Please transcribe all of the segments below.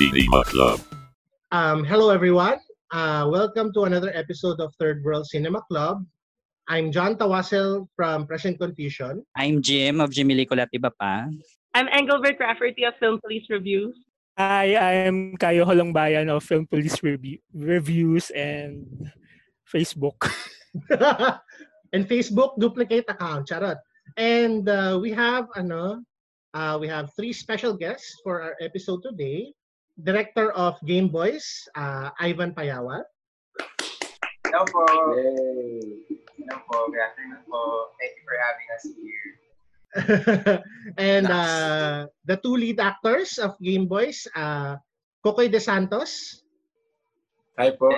Cinema Club. Um, hello, everyone. Uh, welcome to another episode of Third World Cinema Club. I'm John Tawasel from Present Confusion. I'm Jim of Jimmy Licolat Iba Pa. I'm Engelbert Rafferty of Film Police Reviews. Hi, I'm Kayo Holongbayan of Film Police Review, Reviews and Facebook. and Facebook duplicate account, charot. And uh, we have ano, uh, we have three special guests for our episode today. Director of Game Boys, uh, Ivan Payawa. Hello po. Hello po. Good afternoon po. Thank you for having us here. and uh, the two lead actors of Game Boys, uh, Kokoy De Santos. Hi po.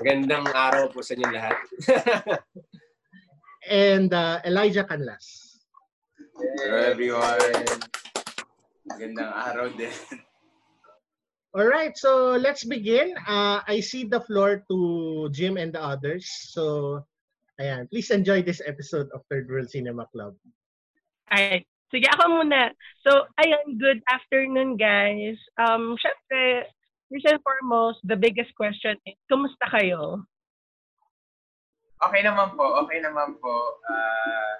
Magandang araw po sa inyo lahat. and uh, Elijah Canlas. Hello everyone. Magandang araw din. All right, so let's begin. Uh, I see the floor to Jim and the others. So, ayan, please enjoy this episode of Third World Cinema Club. Alright. Sige, ako muna. So, ayun, good afternoon, guys. Um, syempre, first and foremost, the biggest question is, kumusta kayo? Okay naman po, okay naman po. Uh,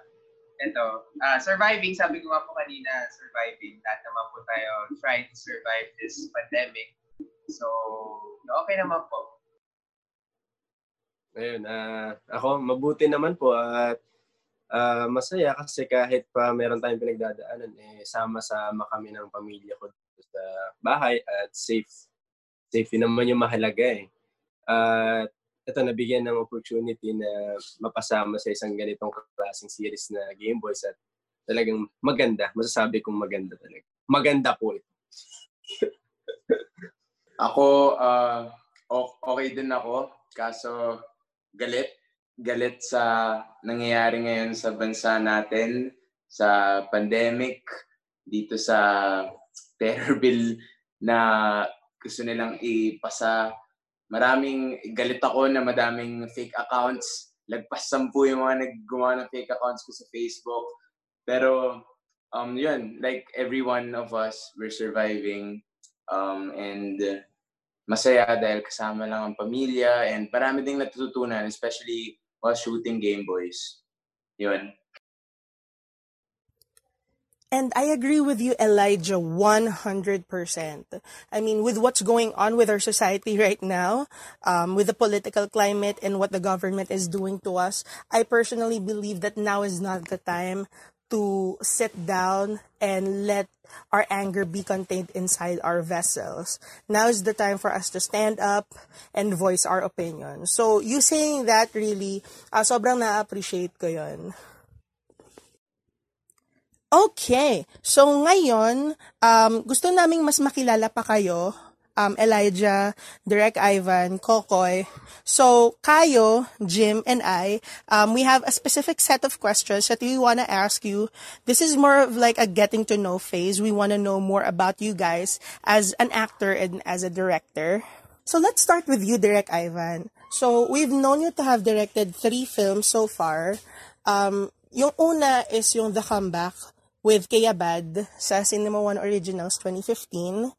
ito, uh, surviving, sabi ko nga po kanina, surviving. Lahat naman po tayo trying to survive this pandemic. So, okay naman po. Ayun, uh, ako mabuti naman po at uh, masaya kasi kahit pa meron tayong pinagdadaanan, eh, sama-sama kami ng pamilya ko sa bahay at safe. Safety naman yung mahalaga eh. At uh, ito nabigyan ng opportunity na mapasama sa isang ganitong klaseng series na Game Boys at talagang maganda. Masasabi kong maganda talaga. Maganda po ito. ako, uh, okay din ako. Kaso galit. Galit sa nangyayari ngayon sa bansa natin, sa pandemic, dito sa terror bill na gusto nilang ipasa maraming galit ako na madaming fake accounts. Lagpas sampu yung mga naggumawa ng fake accounts ko sa Facebook. Pero, um, yun, like every one of us, we're surviving. Um, and masaya dahil kasama lang ang pamilya and marami ding natututunan, especially while shooting Game Boys. Yun. And I agree with you, Elijah, 100%. I mean, with what's going on with our society right now, um, with the political climate and what the government is doing to us, I personally believe that now is not the time to sit down and let our anger be contained inside our vessels. Now is the time for us to stand up and voice our opinion. So, you saying that really, uh, sobrang na-appreciate ko yun. Okay. So ngayon, um, gusto naming mas makilala pa kayo, um, Elijah, Direk Ivan, Kokoy. So Kayo, Jim, and I, um, we have a specific set of questions that we want to ask you. This is more of like a getting to know phase. We want to know more about you guys as an actor and as a director. So let's start with you, Direk Ivan. So we've known you to have directed three films so far. Um, yung una is yung The Comeback, with Kaya Bad sa Cinema One Originals 2015.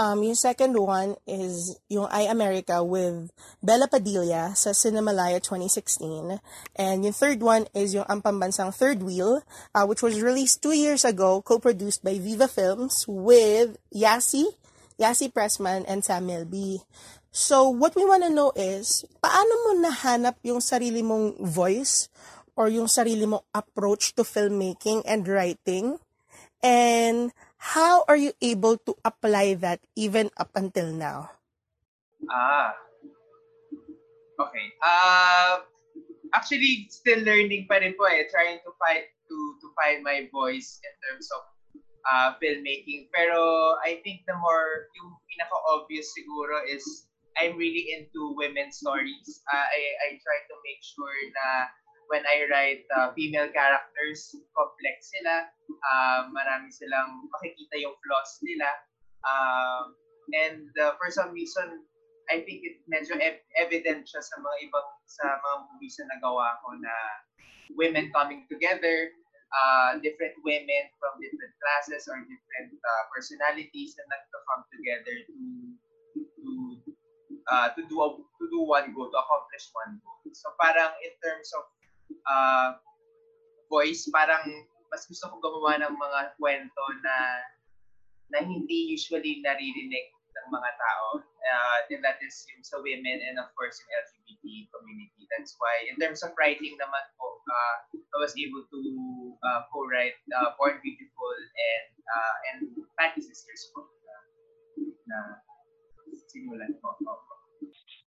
Um, yung second one is yung I America with Bella Padilla sa Cinemalaya 2016. And yung third one is yung Ang Pambansang Third Wheel, uh, which was released two years ago, co-produced by Viva Films with Yasi, Yasi Pressman, and Samuel B. So, what we want to know is, paano mo nahanap yung sarili mong voice or yung sarili mong approach to filmmaking and writing? And how are you able to apply that even up until now? Ah. Okay. Uh, actually, still learning pa rin po eh. Trying to find to to find my voice in terms of uh, filmmaking. Pero I think the more, yung pinaka-obvious siguro is I'm really into women's stories. Uh, I, I try to make sure na when I write uh, female characters, complex sila. Uh, marami silang makikita yung flaws nila. Um, and uh, for some reason, I think it medyo ev- evident siya sa mga ibang sa mga movies na nagawa ko na women coming together, uh, different women from different classes or different uh, personalities na nagka-come together to to uh, to do a, to do one goal, to accomplish one goal. So parang in terms of uh, voice, parang mas gusto ko gumawa ng mga kwento na na hindi usually naririnig ng mga tao. Uh, and that is yung sa women and of course yung LGBT community. That's why in terms of writing naman po, uh, I was able to uh, co-write uh, Born Beautiful and uh, and Panty Sisters po na, na simulan po. Opo.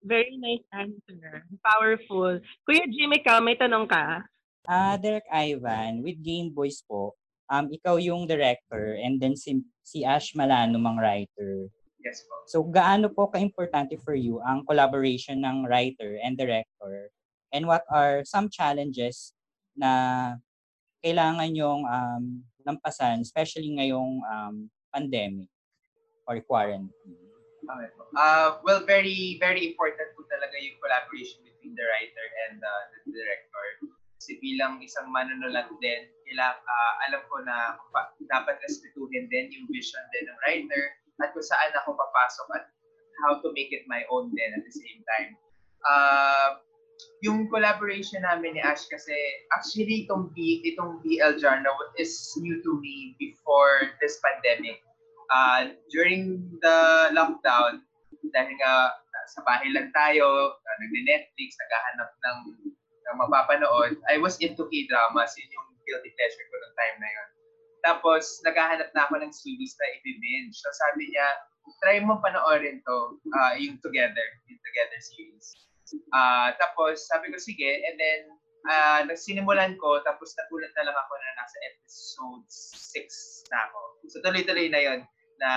Very nice answer. Powerful. Kuya Jimmy, ka, may tanong ka? Ah, Derek Ivan, with Game Boys po, um, ikaw yung director and then si, si Ash Malano mang writer. Yes po. So, gaano po ka-importante for you ang collaboration ng writer and director? And what are some challenges na kailangan yung um, lampasan, especially ngayong um, pandemic or quarantine? Okay. Uh, well, very, very important po talaga yung collaboration between the writer and uh, the director. Kasi bilang isang manunulat din, kailang, uh, alam ko na pa, dapat respetuhin din yung vision din ng writer at kung saan ako papasok at how to make it my own din at the same time. Uh, yung collaboration namin ni Ash kasi actually itong, B, itong BL Journal is new to me before this pandemic. Uh, during the lockdown, dahil nga sa bahay lang tayo, uh, nagne-Netflix, naghahanap ng, ng mapapanood, I was into K-dramas, yun yung guilty pleasure ko noong time na yun. Tapos, naghahanap na ako ng series na i-binge. So, sabi niya, try mo panoorin to, uh, yung Together, yung Together series. Uh, tapos, sabi ko, sige. And then, uh, nagsinimulan ko, tapos nagulat na lang ako na nasa episode 6 na ako. So, tuloy-tuloy na yon na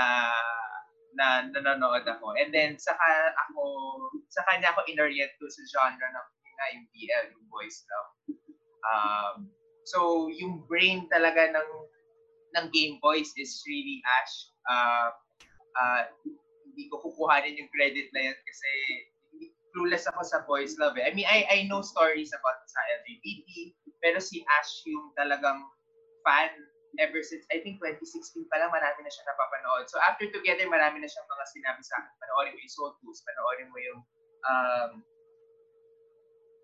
na nanonood ako. And then, saka ako, sa kanya ako inorient to sa genre ng nga yung BL, yung voice love. Um, so, yung brain talaga ng ng Game Boys is really Ash. Uh, uh, hindi ko kukuhanin yung credit na yun kasi clueless ako sa boys love eh. I mean, I, I know stories about sa LGBT, pero si Ash yung talagang fan ever since, I think 2016 pa lang, marami na siya napapanood. So after Together, marami na siyang mga sinabi sa akin. Panoorin mo yung Soul Tools, panoorin mo yung, um,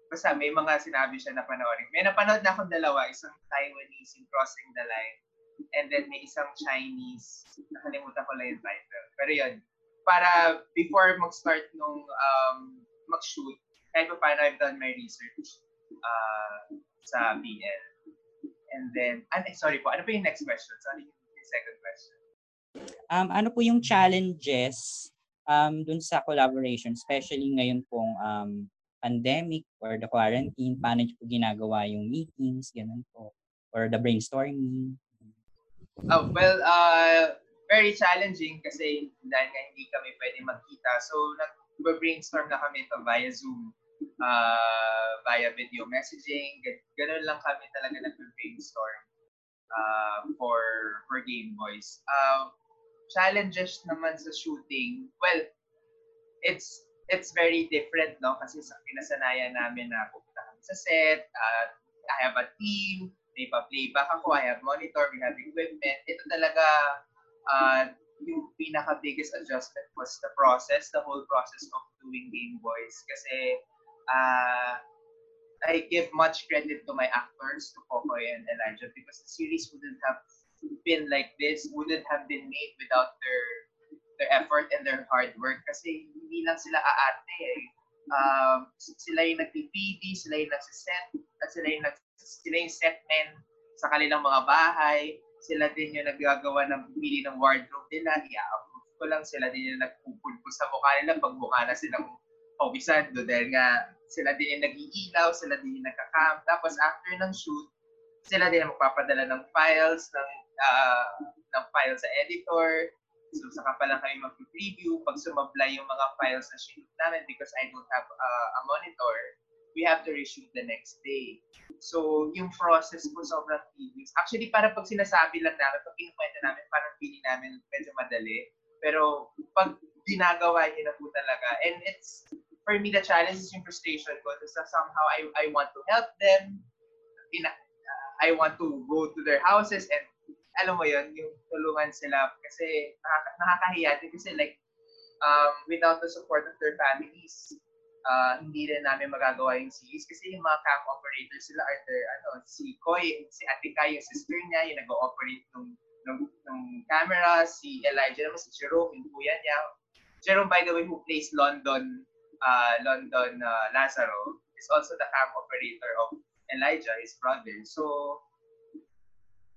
basta may mga sinabi siya na panoorin. May napanood na akong dalawa, isang Taiwanese, yung Crossing the Line, and then may isang Chinese, nakalimutan ko lang yung title. Pero yun, para before mag-start nung um, mag-shoot, kahit pa paano I've done my research uh, sa BL. And then, ano, sorry po, ano po yung next question? Sorry, yung second question. Um, ano po yung challenges um, dun sa collaboration, especially ngayon pong um, pandemic or the quarantine, paano po ginagawa yung meetings, ganun po, or the brainstorming? Oh, well, uh, very challenging kasi dahil nga hindi kami pwede magkita. So, nag-brainstorm na kami ito via Zoom, uh, via video messaging. Ganun lang kami talaga nag-brainstorm uh, for, for Game Boys. Uh, challenges naman sa shooting, well, it's it's very different, no? Kasi sa pinasanayan namin na pupunta kami sa set, uh, I have a team, may pa-playback ako, I have monitor, we have equipment. Ito talaga, uh, yung pinaka-biggest adjustment was the process, the whole process of doing Game Boys. Kasi uh, I give much credit to my actors, to Kokoy and Elijah, because the series wouldn't have been like this, wouldn't have been made without their their effort and their hard work. Kasi hindi lang sila aate eh. Um, sila yung nagpipd, sila yung nagsiset, at sila yung, nag, sila yung setmen sa kanilang mga bahay. Sila din yung naggagawa ng pili ng wardrobe nila. I-approve ko lang. Sila din yung nagpupulpo sa mukha nila pag mukha na silang pawisan do dahil nga sila din yung nag-iilaw, sila din yung nagka-camp. Tapos after ng shoot, sila din ang magpapadala ng files, ng, uh, ng files sa editor. So saka pa lang kami mag-preview. Pag sumablay yung mga files na shoot namin because I don't have uh, a monitor, we have to reshoot the next day. So, yung process po sobrang tedious. Actually, parang pag sinasabi lang namin, pag kinukwento namin, parang feeling namin medyo madali. Pero pag ginagawa niyo na po talaga, and it's, for me, the challenge is yung frustration ko. So, somehow, I, I want to help them. Pina, uh, I want to go to their houses and alam mo yon yung tulungan sila kasi nakaka- nakakahiya din kasi like um, without the support of their families, uh, hindi rin namin magagawa yung series kasi yung mga cam operators sila are their, ano, si Koy, si Ate Kai, yung sister niya, yung nag-ooperate ng, ng, ng camera, si Elijah naman, si Jerome, yung kuya niya. Jerome, by the way, who plays London, uh, London uh, Lazaro, is also the cam operator of Elijah, his brother. So,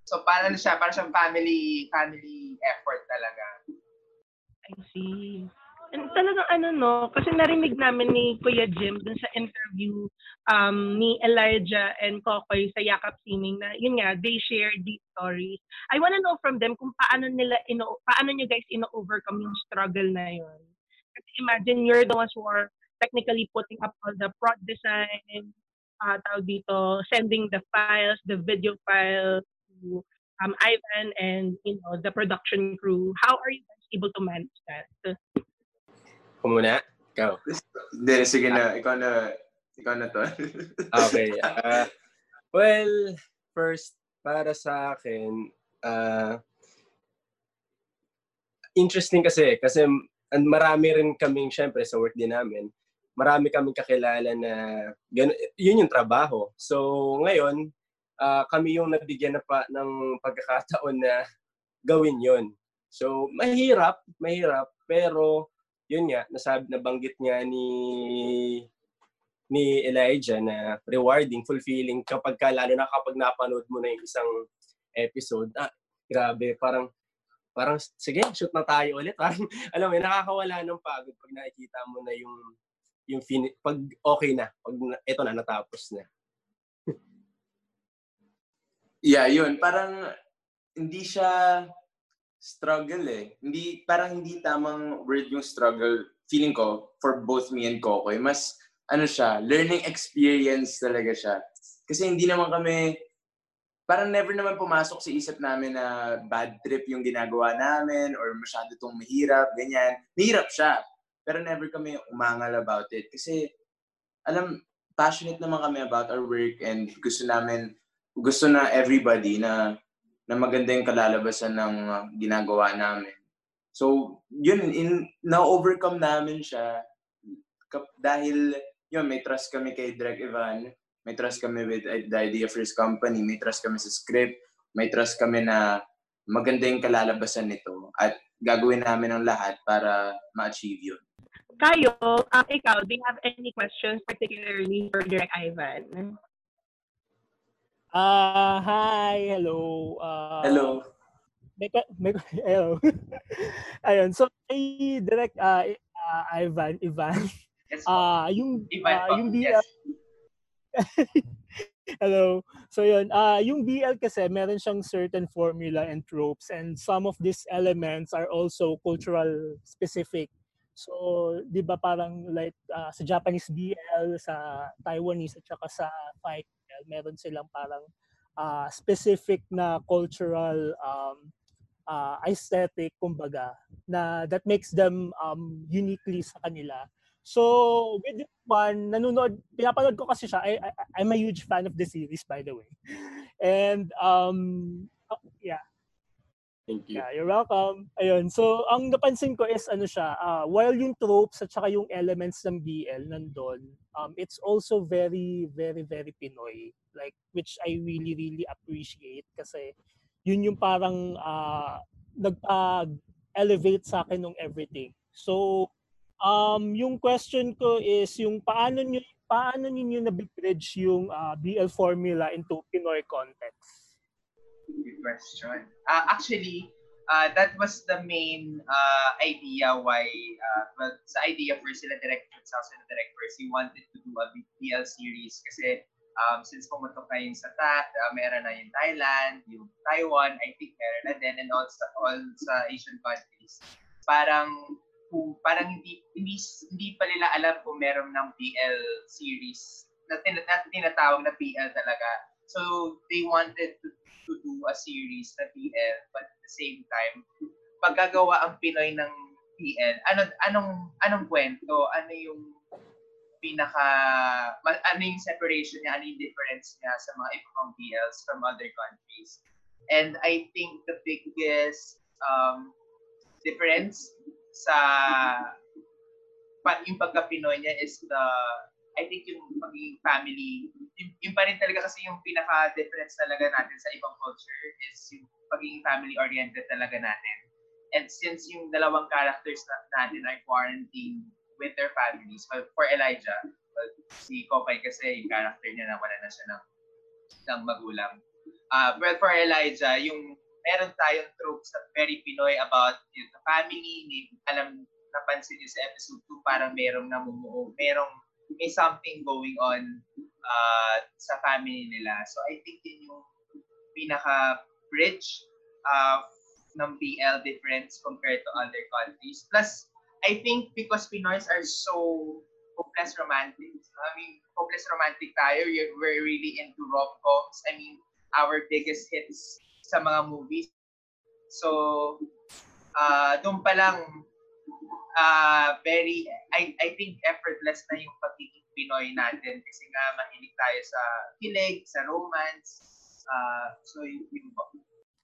so parang siya, parang siyang family, family effort talaga. I see. And talagang ano no, kasi narinig namin ni Kuya Jim dun sa interview um, ni Elijah and Kokoy sa Yakap Sining na yun nga, they share these stories. I wanna know from them kung paano nila, ino, paano nyo guys ino-overcome yung struggle na yun. Kasi imagine you're the ones who are technically putting up all the prod design, uh, tawag dito, sending the files, the video files to um, Ivan and you know the production crew. How are you guys able to manage that? Ako muna? Ikaw. Hindi, sige na. Ikaw na, ikaw na to. Okay. Uh, well, first, para sa akin, uh, interesting kasi, kasi and marami rin kaming, syempre, sa work din namin, marami kaming kakilala na gano, yun yung trabaho. So, ngayon, uh, kami yung nabigyan na pa ng pagkakataon na gawin yun. So, mahirap, mahirap, pero yun nga, nasabi, nabanggit nga ni ni Elijah na rewarding, fulfilling kapag ka, lalo na kapag napanood mo na yung isang episode, ah, grabe, parang parang sige, shoot na tayo ulit. Parang, alam mo, nakakawala ng pagod pag nakikita mo na yung yung fin- pag okay na, pag ito na natapos na. yeah, yun. Parang hindi siya struggle eh. Hindi, parang hindi tamang word yung struggle, feeling ko, for both me and Kokoy. Mas, ano siya, learning experience talaga siya. Kasi hindi naman kami, parang never naman pumasok sa isip namin na bad trip yung ginagawa namin or masyado itong mahirap, ganyan. Mahirap siya. Pero never kami umangal about it. Kasi, alam, passionate naman kami about our work and gusto namin, gusto na everybody na na maganda yung kalalabasan ng uh, ginagawa namin. So, yun, in, na-overcome namin siya dahil yun, may trust kami kay Direk Ivan, may trust kami with uh, the Idea First Company, may trust kami sa script, may trust kami na maganda yung kalalabasan nito at gagawin namin ang lahat para ma-achieve yun. Kayo, um, ikaw, do you have any questions particularly for Direk Ivan? Ah, hi, hello. Uh, Hello. May, may, hello. Ayun, so ay direct uh, uh, Ivan, Ivan. Yes, po. Ah, yung Ivan ah, po. yung Yes. Hello. So yun, ah yung BL kasi meron siyang certain formula and tropes and some of these elements are also cultural specific. So, 'di ba parang like ah, sa Japanese BL, sa Taiwanese at saka sa fight BL, meron silang parang ah, specific na cultural um ah, aesthetic kumbaga na that makes them um uniquely sa kanila. So, with this one, nanonood, pinapanood ko kasi siya. I, I, I'm a huge fan of the series, by the way. And, um, oh, yeah, Thank you. yeah, you're welcome. Ayun, so, ang napansin ko is, ano siya, uh, while yung tropes at saka yung elements ng BL nandun, um, it's also very, very, very Pinoy. Like, which I really, really appreciate kasi yun yung parang uh, nag-elevate sa akin ng everything. So, um, yung question ko is yung paano nyo paano niyo na bridge yung uh, BL formula into Pinoy context? Good question. Uh, actually, uh, that was the main uh, idea why, uh, well, sa idea for sila director, sa sila directors, he wanted to do a BPL series kasi um, since pumutok na yung sa ta, uh, meron na yung Thailand, yung Taiwan, I think meron na din, and also all sa Asian countries. Parang kung parang hindi, hindi hindi pa nila alam kung meron ng PL series na, tin- na tinatawag na PL talaga. So they wanted to, to do a series na PL but at the same time paggagawa ang Pinoy ng PL, ano anong anong kwento, ano yung pinaka, ano yung separation niya, ano yung difference niya sa mga ibang BLs from other countries. And I think the biggest um, difference sa pa, yung pagka-Pinoy niya is the I think yung pagiging family, yung, yung pa rin talaga kasi yung pinaka-difference talaga natin sa ibang culture is yung pagiging family-oriented talaga natin. And since yung dalawang characters na, natin are quarantined with their families, well, for Elijah, well, si Kokay kasi yung character niya na wala na siya ng, ng magulang. Uh, well, for Elijah, yung meron tayong tropes na very Pinoy about yung family, may, alam, napansin niyo sa episode 2, parang merong namumuo, merong may something going on uh, sa family nila. So I think yun yung pinaka-bridge uh, ng BL difference compared to other countries. Plus, I think because Pinoys are so hopeless romantic. I mean, hopeless romantic tayo. We're really into rom-coms. I mean, our biggest hits sa mga movies. So, uh, doon pa lang uh, very, I, I think effortless na yung pagiging Pinoy natin kasi nga mahilig tayo sa kilig, sa romance. Uh, so yun, yun po.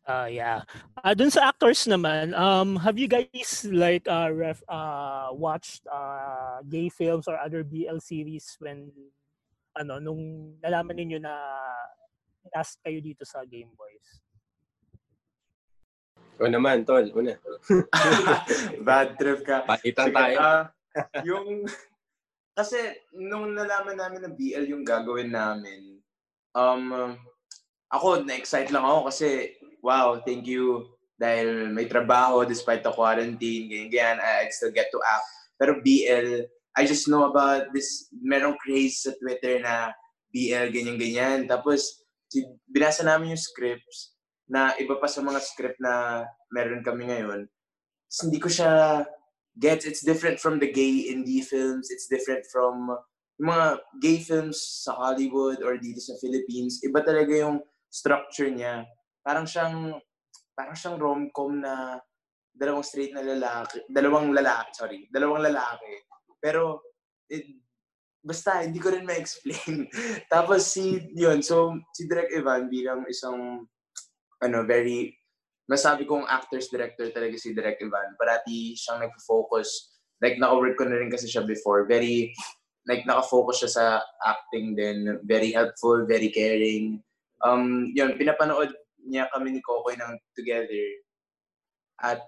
Uh, yeah. Uh, dun sa actors naman, um, have you guys like uh, ref, uh, watched uh, gay films or other BL series when ano nung nalaman niyo na cast kayo dito sa Game Boys? O naman, tol. Una. Bad trip ka. Pakitan Sige, tayo. ah, yung, kasi nung nalaman namin na BL yung gagawin namin, um, ako, na-excite lang ako kasi, wow, thank you. Dahil may trabaho despite the quarantine, ganyan, ganyan, I still get to act. Pero BL, I just know about this, merong craze sa Twitter na BL, ganyan, ganyan. Tapos, binasa namin yung scripts, na iba pa sa mga script na meron kami ngayon, hindi ko siya gets. It's different from the gay indie films. It's different from mga gay films sa Hollywood or dito sa Philippines. Iba talaga yung structure niya. Parang siyang parang siyang rom-com na dalawang straight na lalaki, dalawang lalaki, sorry, dalawang lalaki. Pero it, basta hindi ko rin ma-explain. Tapos si yun, so si Direk Evan bilang isang ano, very, masabi kong actors director talaga si Direk Ivan. Parati siyang nag-focus. Like, naka-work ko na rin kasi siya before. Very, like, naka-focus siya sa acting din. Very helpful, very caring. Um, yun, pinapanood niya kami ni Kokoy ng together. At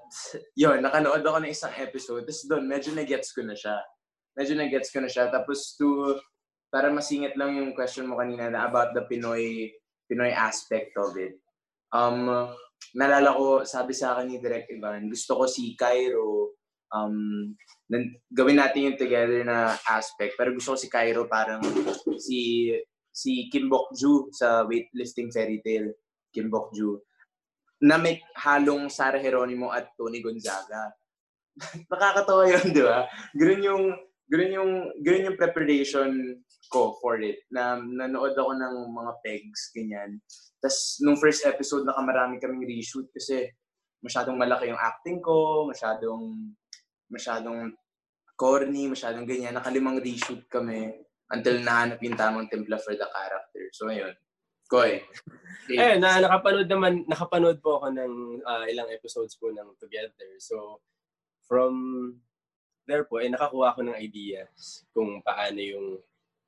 yun, nakanood ako ng isang episode. Tapos doon, medyo na-gets ko na siya. Medyo na-gets ko na siya. Tapos to, para masingit lang yung question mo kanina na about the Pinoy Pinoy aspect of it Um, nalala ko, sabi sa akin ni Direct Ivan, gusto ko si Cairo, um, gawin natin yung together na aspect. Pero gusto ko si Cairo parang si si Kim Bok Ju sa weightlifting fairy tale. Kim Bok Ju. Na may halong Sarah Geronimo at Tony Gonzaga. Nakakatawa yun, di ba? Ganun yung, ganun yung, ganun yung preparation ko for it. Na nanood ako ng mga pegs, ganyan. Tapos, nung first episode, nakamarami kaming reshoot kasi masyadong malaki yung acting ko, masyadong, masyadong corny, masyadong ganyan. Nakalimang reshoot kami until nahanap yung tamang timpla for the character. So, ayun. Koy. Eh, na, nakapanood naman, nakapanood po ako ng uh, ilang episodes po ng Together. So, from there po, eh, nakakuha ako ng ideas kung paano yung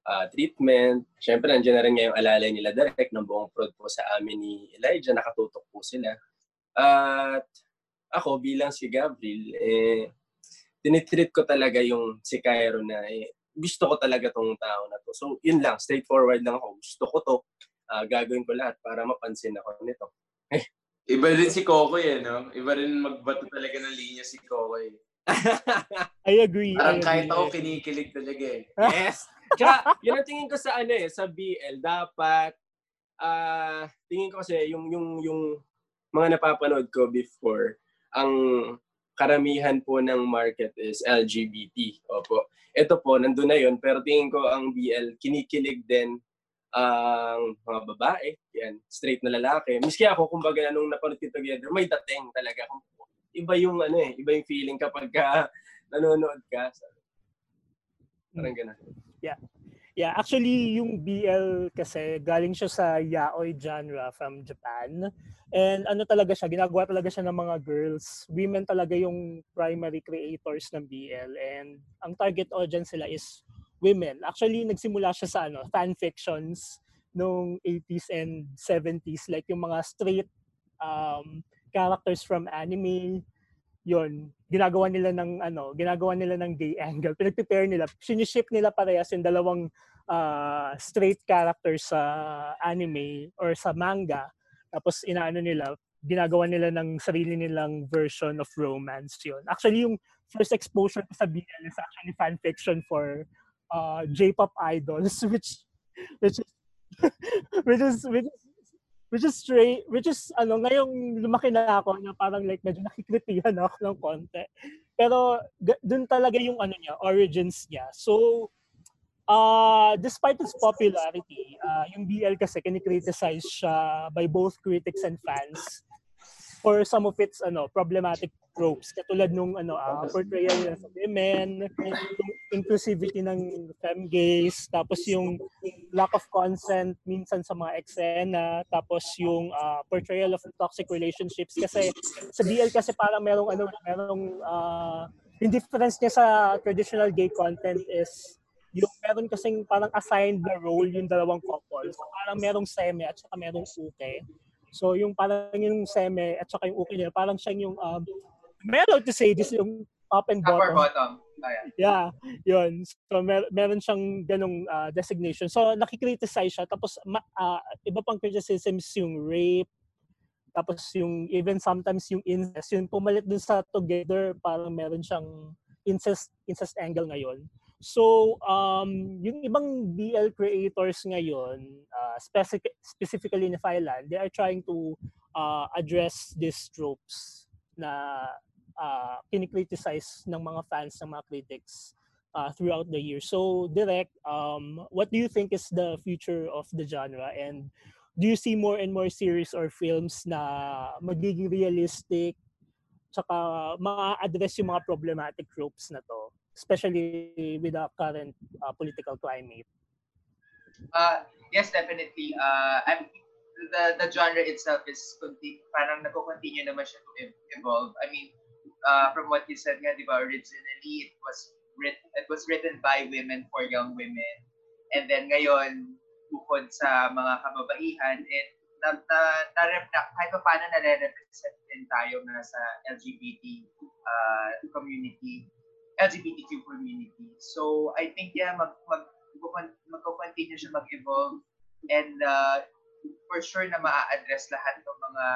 uh, treatment. Siyempre, nandiyan na rin ngayong alalay nila direct ng buong prod po sa amin ni Elijah. Nakatutok po sila. At ako bilang si Gabriel, eh, tinitreat ko talaga yung si Cairo na eh, gusto ko talaga tong tao na to. So, yun lang. Straightforward lang ako. Gusto ko to. Uh, gagawin ko lahat para mapansin ako nito. Eh. Iba rin si Kokoy, eh, no? Iba rin magbato talaga ng linya si Kokoy. I agree. Parang I agree. kahit ako kinikilig talaga eh. Yes! Tsaka, yun ang tingin ko sa ano eh, sa BL, dapat, ah, uh, tingin ko kasi yung, yung, yung mga napapanood ko before, ang karamihan po ng market is LGBT. Opo. Ito po, nandun na yun, pero tingin ko ang BL, kinikilig din ang uh, mga babae, yan, straight na lalaki. Miski ako, kumbaga, nung napanood ko together, may dating talaga. Iba yung, ano eh, iba yung feeling kapag ka nanonood ka. Parang ganun. Yeah, actually yung BL kasi galing siya sa yaoi genre from Japan. And ano talaga siya, ginagawa talaga siya ng mga girls. Women talaga yung primary creators ng BL and ang target audience sila is women. Actually nagsimula siya sa ano, fan fictions nung 80s and 70s like yung mga straight um, characters from anime yon ginagawa nila ng ano ginagawa nila ng gay angle. Pinagpe-pair nila siniship nila parehas yung dalawang uh, straight characters sa anime or sa manga. Tapos inaano nila ginagawa nila ng sarili nilang version of romance yun. Actually yung first exposure ko sa BL is actually fan fiction for uh, J-pop idols which which is which is which is which is straight which is ano ngayong lumaki na ako na parang like medyo nakikritihan ako ng konti. Pero dun talaga yung ano niya origins niya. So uh despite its popularity uh, yung BL kasi kinikriticize siya by both critics and fans for some of its ano problematic tropes katulad nung ano uh, portrayal nila sa women yung inclusivity ng femme gaze tapos yung lack of consent minsan sa mga eksena tapos yung uh, portrayal of toxic relationships kasi sa BL kasi parang merong ano merong uh, yung difference niya sa traditional gay content is yung meron kasing parang assigned na role yung dalawang couple. So parang merong semi at saka merong uke. So yung parang yung semi at saka yung nila, parang siyang yung um, meron to say this yung top and Top or bottom. bottom. Oh, yeah. Yeah, yun. So mer- meron siyang ganong uh, designation. So nakikriticize siya. Tapos ma- uh, iba pang criticisms yung rape, tapos yung even sometimes yung incest, yung pumalit dun sa together, parang meron siyang incest incest angle ngayon. So, um, yung ibang BL creators ngayon, uh, specific, specifically in Thailand, they are trying to uh, address these tropes na uh, kinikriticize ng mga fans, ng mga critics uh, throughout the year. So, Direct, um, what do you think is the future of the genre? And do you see more and more series or films na magiging realistic tsaka ma-address yung mga problematic tropes na to? Especially with the current uh, political climate? Uh, yes, definitely. Uh, I'm, the the genre itself is conti- parang nagko-continue naman siya to ev- evolve. I mean, uh, from what you said nga, di ba, originally it was writ- it was written by women for young women. And then ngayon, bukod sa mga kababaihan, it na, na, na, na kahit pa paano nare-represent din tayo na sa LGBT uh, community LGBTQ community. So I think yeah, mag mag magko-continue siya mag-evolve and uh, for sure na maa-address lahat ng mga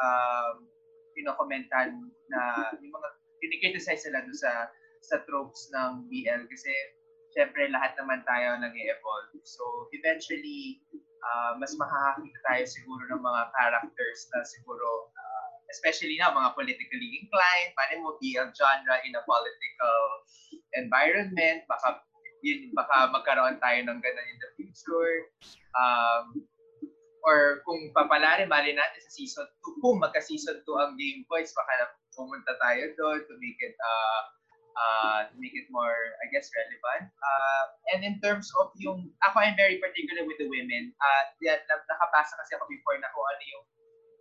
um, pinokomentan na yung mga kinikriticize sila doon sa sa tropes ng BL kasi syempre lahat naman tayo nag-evolve. So eventually uh, mas makakakita tayo siguro ng mga characters na siguro especially na mga politically inclined, paano mo BL genre in a political environment, baka yun, baka magkaroon tayo ng ganun in the future. Um, or kung papalarin, mali natin sa season 2, kung magka-season 2 ang Game Boys, baka pumunta tayo doon to make it uh, uh, to make it more, I guess, relevant. Uh, and in terms of yung, ako I'm very particular with the women. Uh, yan, nakapasa kasi ako before na kung ano yung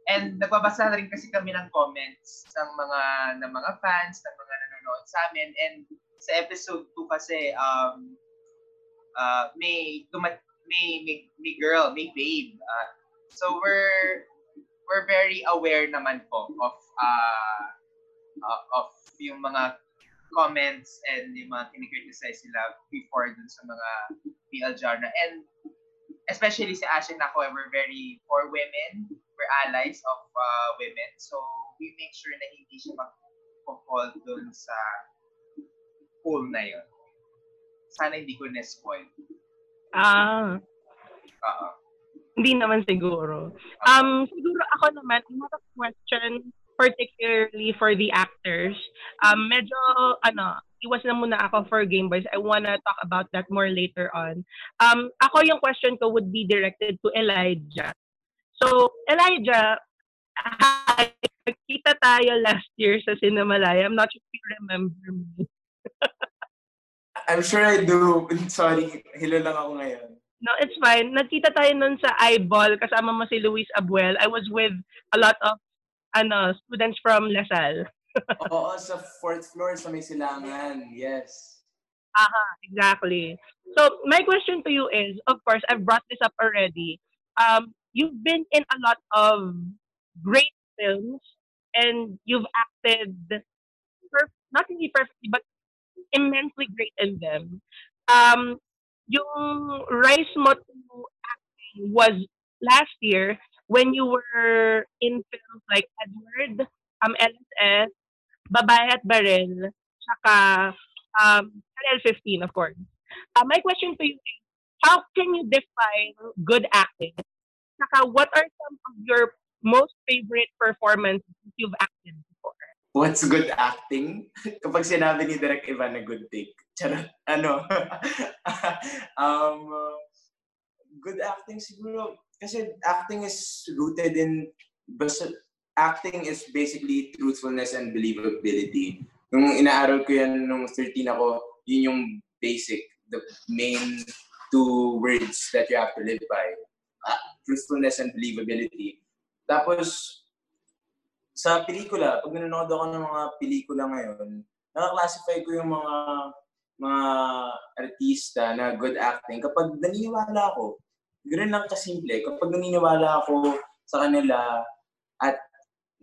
And nagbabasa rin kasi kami ng comments ng mga ng mga fans, ng mga nanonood sa amin. And sa episode 2 kasi um uh, may, may may may girl, may babe. Uh, so we're we're very aware naman po of uh, uh, of yung mga comments and yung mga kinikriticize sila before dun sa mga BL genre. And especially si Ashen ako, we're very for women we're allies of uh, women. So, we make sure na hindi siya mag-fall dun sa pool na yun. Sana hindi ko na-spoil. Ah. Oo. Hindi naman siguro. Um, siguro ako naman, I have a question particularly for the actors. Um, medyo, ano, iwas na muna ako for Game Boys. I wanna talk about that more later on. Um, ako yung question ko would be directed to Elijah. So, Elijah, hi, nagkita tayo last year sa Cinemalaya. I'm not sure if you remember me. I'm sure I do. Sorry, hilo lang ako ngayon. No, it's fine. Nagkita tayo nun sa eyeball kasama mo si Luis Abuel. I was with a lot of ano students from Lasal. Oo, sa fourth floor sa may silangan. Yes. Aha, exactly. So my question to you is, of course, I've brought this up already. Um, you've been in a lot of great films, and you've acted, perf- not really perfectly, but immensely great in them. Um, yung rise mo to acting was last year when you were in films like Edward, um, LSS, Babae at Baril, um, Channel 15, of course. Uh, my question to you is, how can you define good acting? Saka, what are some of your most favorite performances you've acted before? What's good acting? Kapag sinabi ni Direk Ivan na good take. Charot. Ano? um, good acting siguro. Kasi acting is rooted in... Basta, acting is basically truthfulness and believability. Nung inaaral ko yan nung 13 ako, yun yung basic, the main two words that you have to live by. Uh, truthfulness and believability. Tapos, sa pelikula, pag nanonood ako ng mga pelikula ngayon, nakaklasify ko yung mga mga artista na good acting kapag naniniwala ako. Ganun lang kasimple. Kapag naniniwala ako sa kanila at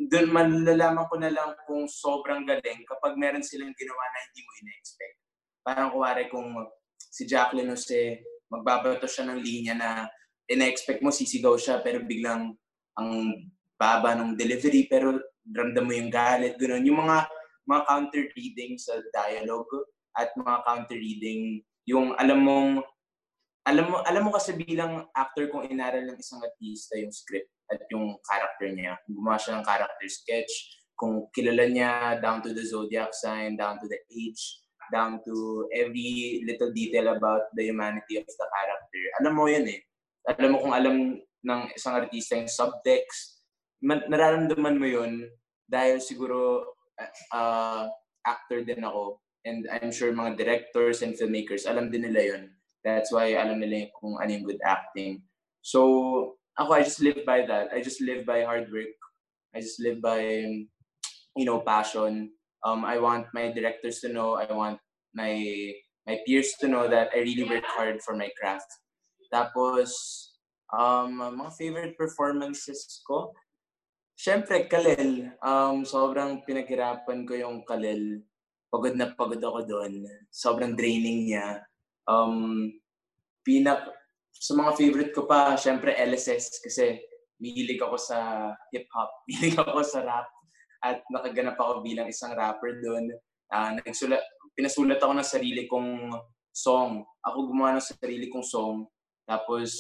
doon malalaman ko na lang kung sobrang galing kapag meron silang ginawa na hindi mo ina-expect. Parang kuwari kung si Jacqueline Jose, magbabato siya ng linya na ina-expect mo sisigaw siya pero biglang ang baba ng delivery pero ramdam mo yung galit, gano'n. Yung mga mga counter reading sa dialogue at mga counter reading yung alam mong alam mo alam mo kasi bilang actor kung inaral ng isang artista yung script at yung character niya. Gumawa siya ng character sketch, kung kilala niya down to the zodiac sign, down to the age, down to every little detail about the humanity of the character. Alam mo yun eh. Alam mo kung alam ng isang artista yung subtext, man, nararamdaman mo yun dahil siguro uh, actor din ako and I'm sure mga directors and filmmakers alam din nila yun. That's why alam nila kung ano yung good acting. So, ako, I just live by that. I just live by hard work. I just live by, you know, passion. Um, I want my directors to know. I want my my peers to know that I really work hard for my craft. Tapos, um, mga favorite performances ko, Siyempre, Kalel. Um, sobrang pinaghirapan ko yung Kalel. Pagod na pagod ako doon. Sobrang draining niya. Um, pinak sa mga favorite ko pa, syempre LSS kasi mihilig ako sa hip-hop, mihilig ako sa rap at nakaganap ako bilang isang rapper doon. Uh, nagsulat, pinasulat ako ng sarili kong song. Ako gumawa ng sarili kong song. Tapos,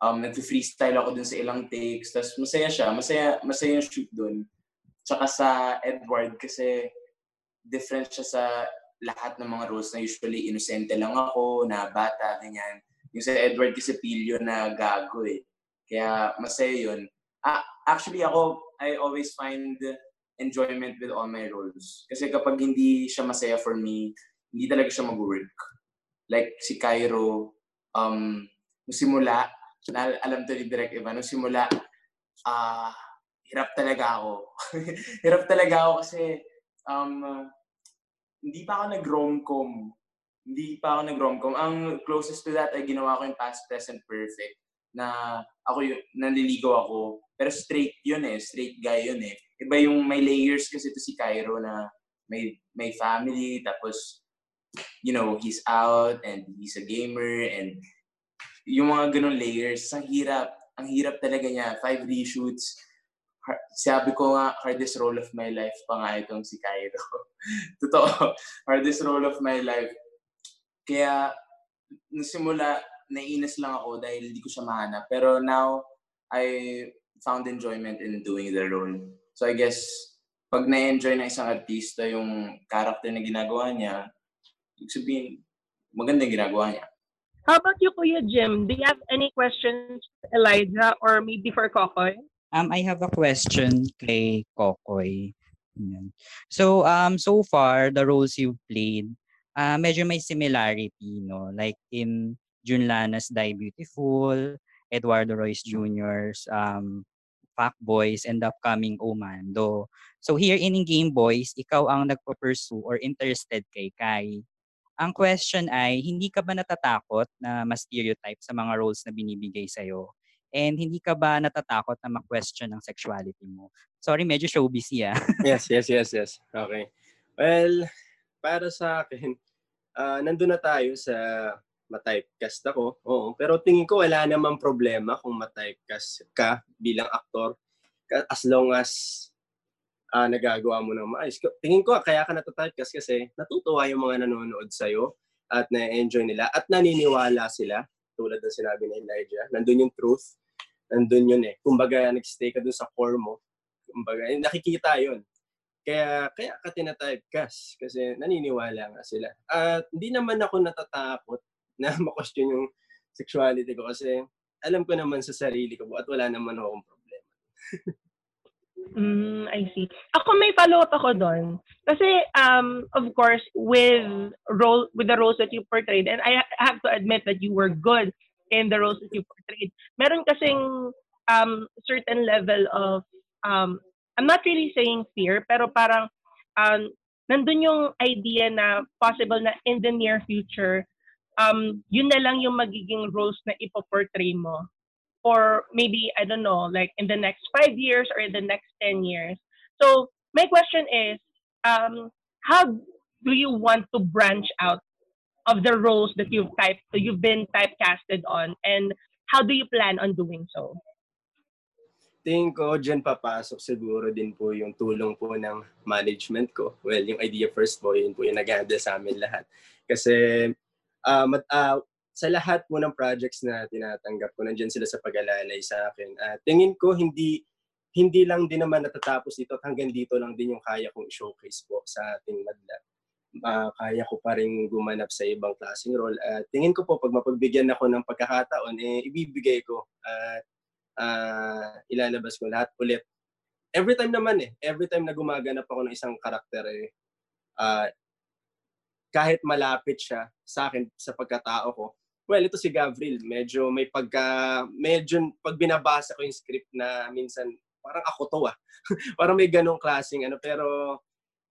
um, nag-freestyle ako dun sa ilang takes. Tapos masaya siya. Masaya, masaya yung shoot dun. Tsaka sa Edward kasi different siya sa lahat ng mga roles na usually inosente lang ako, na bata, ganyan. Yung sa Edward kasi pilyo na gago eh. Kaya masaya yun. Ah, actually ako, I always find enjoyment with all my roles. Kasi kapag hindi siya masaya for me, hindi talaga siya mag-work. Like si Cairo, um, simula, na, alam to ni Direk Ivan, nung simula, ah, uh, hirap talaga ako. hirap talaga ako kasi um, hindi pa ako nag-romcom hindi pa ako nag-romcom. Ang closest to that ay ginawa ko yung past, present, perfect. Na ako yung, nanliligaw ako. Pero straight yun eh. Straight guy yun eh. Iba yung may layers kasi to si Cairo na may, may family, tapos, you know, he's out and he's a gamer and yung mga ganun layers, ang hirap. Ang hirap talaga niya. Five reshoots. Sabi ko nga, hardest role of my life pa nga itong si Cairo. Totoo. hardest role of my life kaya, nung simula, naiinis lang ako dahil hindi ko siya mahanap. Pero now, I found enjoyment in doing the role. So I guess, pag na-enjoy ng isang artista yung character na ginagawa niya, ibig sabihin, maganda yung ginagawa niya. How about you, Kuya Jim? Do you have any questions Elijah or maybe for Kokoy? Um, I have a question kay Kokoy. So, um, so far, the roles you've played, ah medyo may similarity, no? Like in Junlana's Die Beautiful, Eduardo Royce Jr.'s um, Boys, and the upcoming Omando. So here in Game Boys, ikaw ang nagpo-pursue or interested kay Kai. Ang question ay, hindi ka ba natatakot na ma-stereotype sa mga roles na binibigay sa'yo? And hindi ka ba natatakot na ma-question ang sexuality mo? Sorry, medyo showbiz ah. yes, yes, yes, yes. Okay. Well, para sa akin, uh, nandun na tayo sa ma-typecast ako. Oo. Pero tingin ko wala namang problema kung ma-typecast ka bilang aktor as long as uh, nagagawa mo ng maayos. Tingin ko kaya ka nata-typecast kasi natutuwa yung mga nanonood sa'yo at na-enjoy nila at naniniwala sila tulad ng sinabi ni Elijah. Nandun yung truth. Nandun yun eh. Kumbaga, nag-stay ka dun sa core mo. Kumbaga, nakikita yun. Kaya, kaya ka tina-typecast kasi naniniwala nga sila. At hindi naman ako natatakot na ma-question yung sexuality ko kasi alam ko naman sa sarili ko at wala naman akong problema. mm, I see. Ako may follow-up ako doon. Kasi, um, of course, with role with the roles that you portrayed, and I have to admit that you were good in the roles that you portrayed. Meron kasing um, certain level of, um, I'm not really saying fear, pero parang um, nandun yung idea na possible na in the near future, um, yun na lang yung magiging roles na ipoportray mo. Or maybe, I don't know, like in the next five years or in the next 10 years. So my question is, um, how do you want to branch out of the roles that you've typed, you've been typecasted on, and how do you plan on doing so? Tingin ko, dyan papasok siguro din po yung tulong po ng management ko. Well, yung idea first po, yun po yung nag sa amin lahat. Kasi uh, mat, uh, sa lahat po ng projects na tinatanggap ko, nandiyan sila sa pag-alalay sa akin. Uh, tingin ko, hindi hindi lang din naman natatapos dito at hanggang dito lang din yung kaya kong showcase po sa ating madla. Uh, kaya ko pa rin gumanap sa ibang klaseng role. Uh, tingin ko po, pag mapagbigyan ako ng pagkakataon, eh, ibibigay ko at uh, ilalabas ko lahat ulit. Every time naman eh, every time na gumaganap ako ng isang karakter eh, uh, kahit malapit siya sa akin sa pagkatao ko, well, ito si Gavril, medyo may pagka, medyo pag binabasa ko yung script na minsan, parang ako to ah. parang may ganong klaseng ano, pero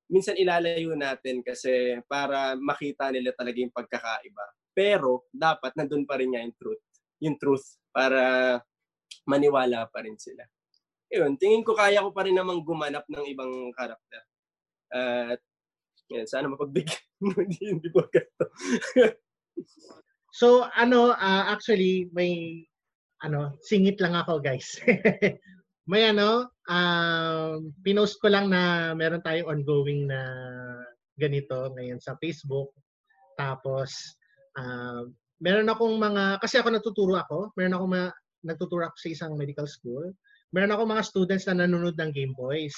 minsan ilalayo natin kasi para makita nila talaga yung pagkakaiba. Pero dapat nandun pa rin niya yung truth. Yung truth para maniwala pa rin sila. Yun, tingin ko kaya ko pa rin namang gumanap ng ibang karakter. At uh, sana mapagbigyan mo hindi po ganito. so, ano, uh, actually, may, ano, singit lang ako, guys. may ano, um, pinost ko lang na meron tayong ongoing na ganito ngayon sa Facebook. Tapos, uh, meron akong mga, kasi ako natuturo ako, meron akong mga, nagtuturo ako sa isang medical school. Meron ako mga students na nanonood ng Game Boys.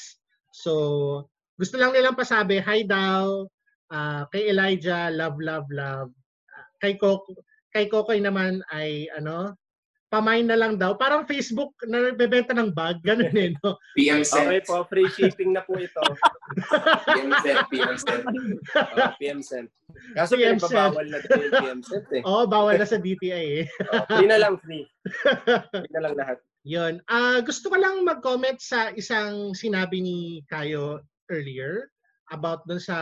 So, gusto lang nilang pasabi, hi daw, uh, kay Elijah, love, love, love. Uh, kay Coco, kay Kokoy naman ay ano, pamain na lang daw. Parang Facebook na nagbebenta ng bag, ganun eh, no? PM sent. Okay po, free shipping na po ito. PM sent, PM sent. Oh, PM. Kaso PM bawal na din yung PM sent eh. Oo, oh, bawal na sa DTI eh. oh, free na lang, free. Free na lang lahat. Yun. Uh, gusto ko lang mag-comment sa isang sinabi ni Kayo earlier about dun sa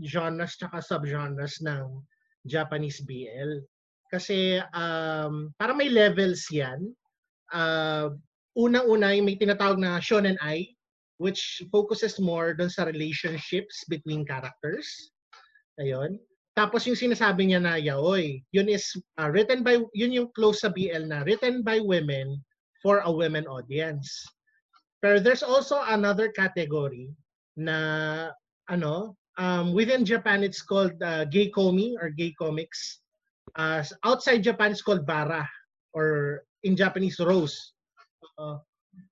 genres tsaka subgenres ng Japanese BL. Kasi um, para may levels yan. Uh, Unang-una, may tinatawag na shonen ai, which focuses more dun sa relationships between characters. Ayun. Tapos yung sinasabi niya na yaoi, yun is uh, written by, yun yung close sa BL na written by women for a women audience. Pero there's also another category na ano, um, within Japan it's called uh, gay komi or gay comics. Uh, outside Japan it's called bara or in Japanese rose. Uh,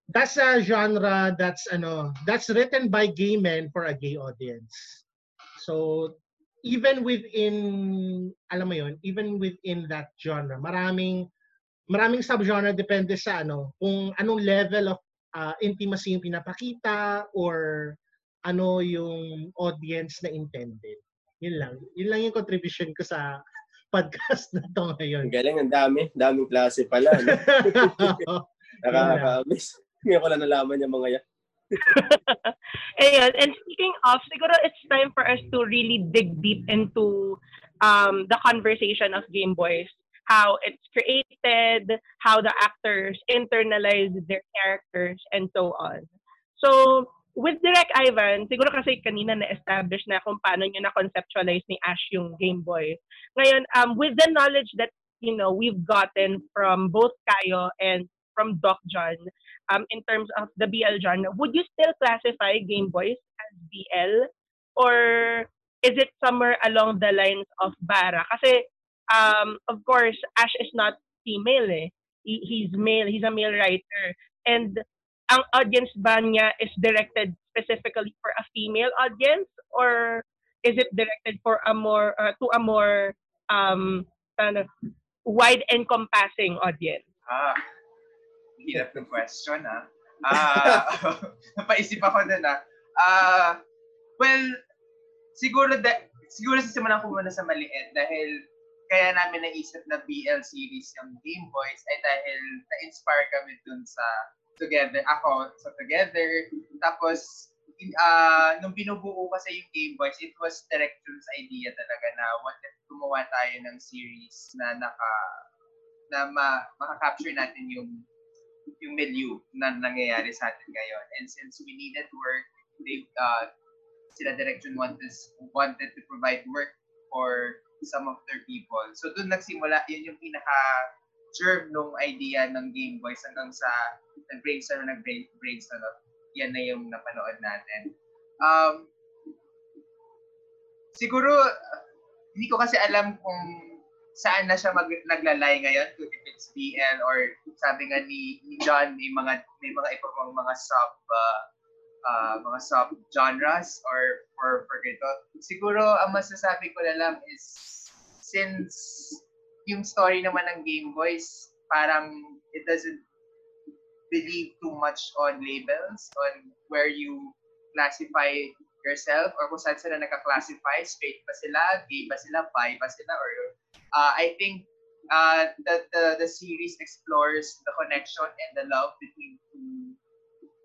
that's a genre that's ano, that's written by gay men for a gay audience. So even within alam mo yon, even within that genre, maraming maraming subgenre depende sa ano, kung anong level of uh, intimacy yung pinapakita or ano yung audience na intended. Yun lang. Yun lang yung contribution ko sa podcast na to ngayon. Ang galing, ang dami. Daming klase pala. No? Nakaka-miss. Ngayon ko lang nalaman yung mga yan. Ayan. And speaking of, siguro it's time for us to really dig deep into um, the conversation of Game Boys. How it's created, how the actors internalize their characters, and so on. So, with Direct Ivan, siguro kasi kanina na-establish na kung paano nyo na-conceptualize ni Ash yung Game Boy. Ngayon, um, with the knowledge that, you know, we've gotten from both Kayo and from Doc John, um, in terms of the BL genre, would you still classify Game Boys as BL? Or is it somewhere along the lines of Bara? Kasi, um, of course, Ash is not female eh. He, he's male, he's a male writer. And ang audience ba niya is directed specifically for a female audience? Or is it directed for a more, uh, to a more, um, of wide encompassing audience? Ah, hirap ng question, ha? Ah, napaisip ako dun, ha? Ah, well, siguro, da, siguro sisimulan ko muna sa maliit dahil kaya namin naisip na BL series yung Game Boys ay dahil na-inspire kami dun sa Together, ako sa Together. Tapos, in, uh, nung binubuo kasi yung Game Boys, it was director's idea talaga na wanted gumawa tayo ng series na naka na ma, makaka-capture natin yung yung milieu na nangyayari sa atin ngayon. And since we needed work, they, uh, sila direction wanted, wanted to provide work for some of their people. So doon nagsimula, yun yung pinaka germ nung idea ng Game Boys hanggang sa nag-brainstorm nag-brainstorm yan na yung napanood natin. Um, siguro, hindi ko kasi alam kung saan na siya mag, naglalay ngayon, kung if it's BL or sabi nga ni, ni John, may mga may mga iba mga sub uh, uh, mga sub genres or for for ganito. Siguro ang masasabi ko na lang is since yung story naman ng Game Boys parang it doesn't believe too much on labels on where you classify yourself or kung saan sila nagka-classify, straight ba sila, gay ba sila, bi ba sila, or uh, I think uh, the, the, the series explores the connection and the love between two,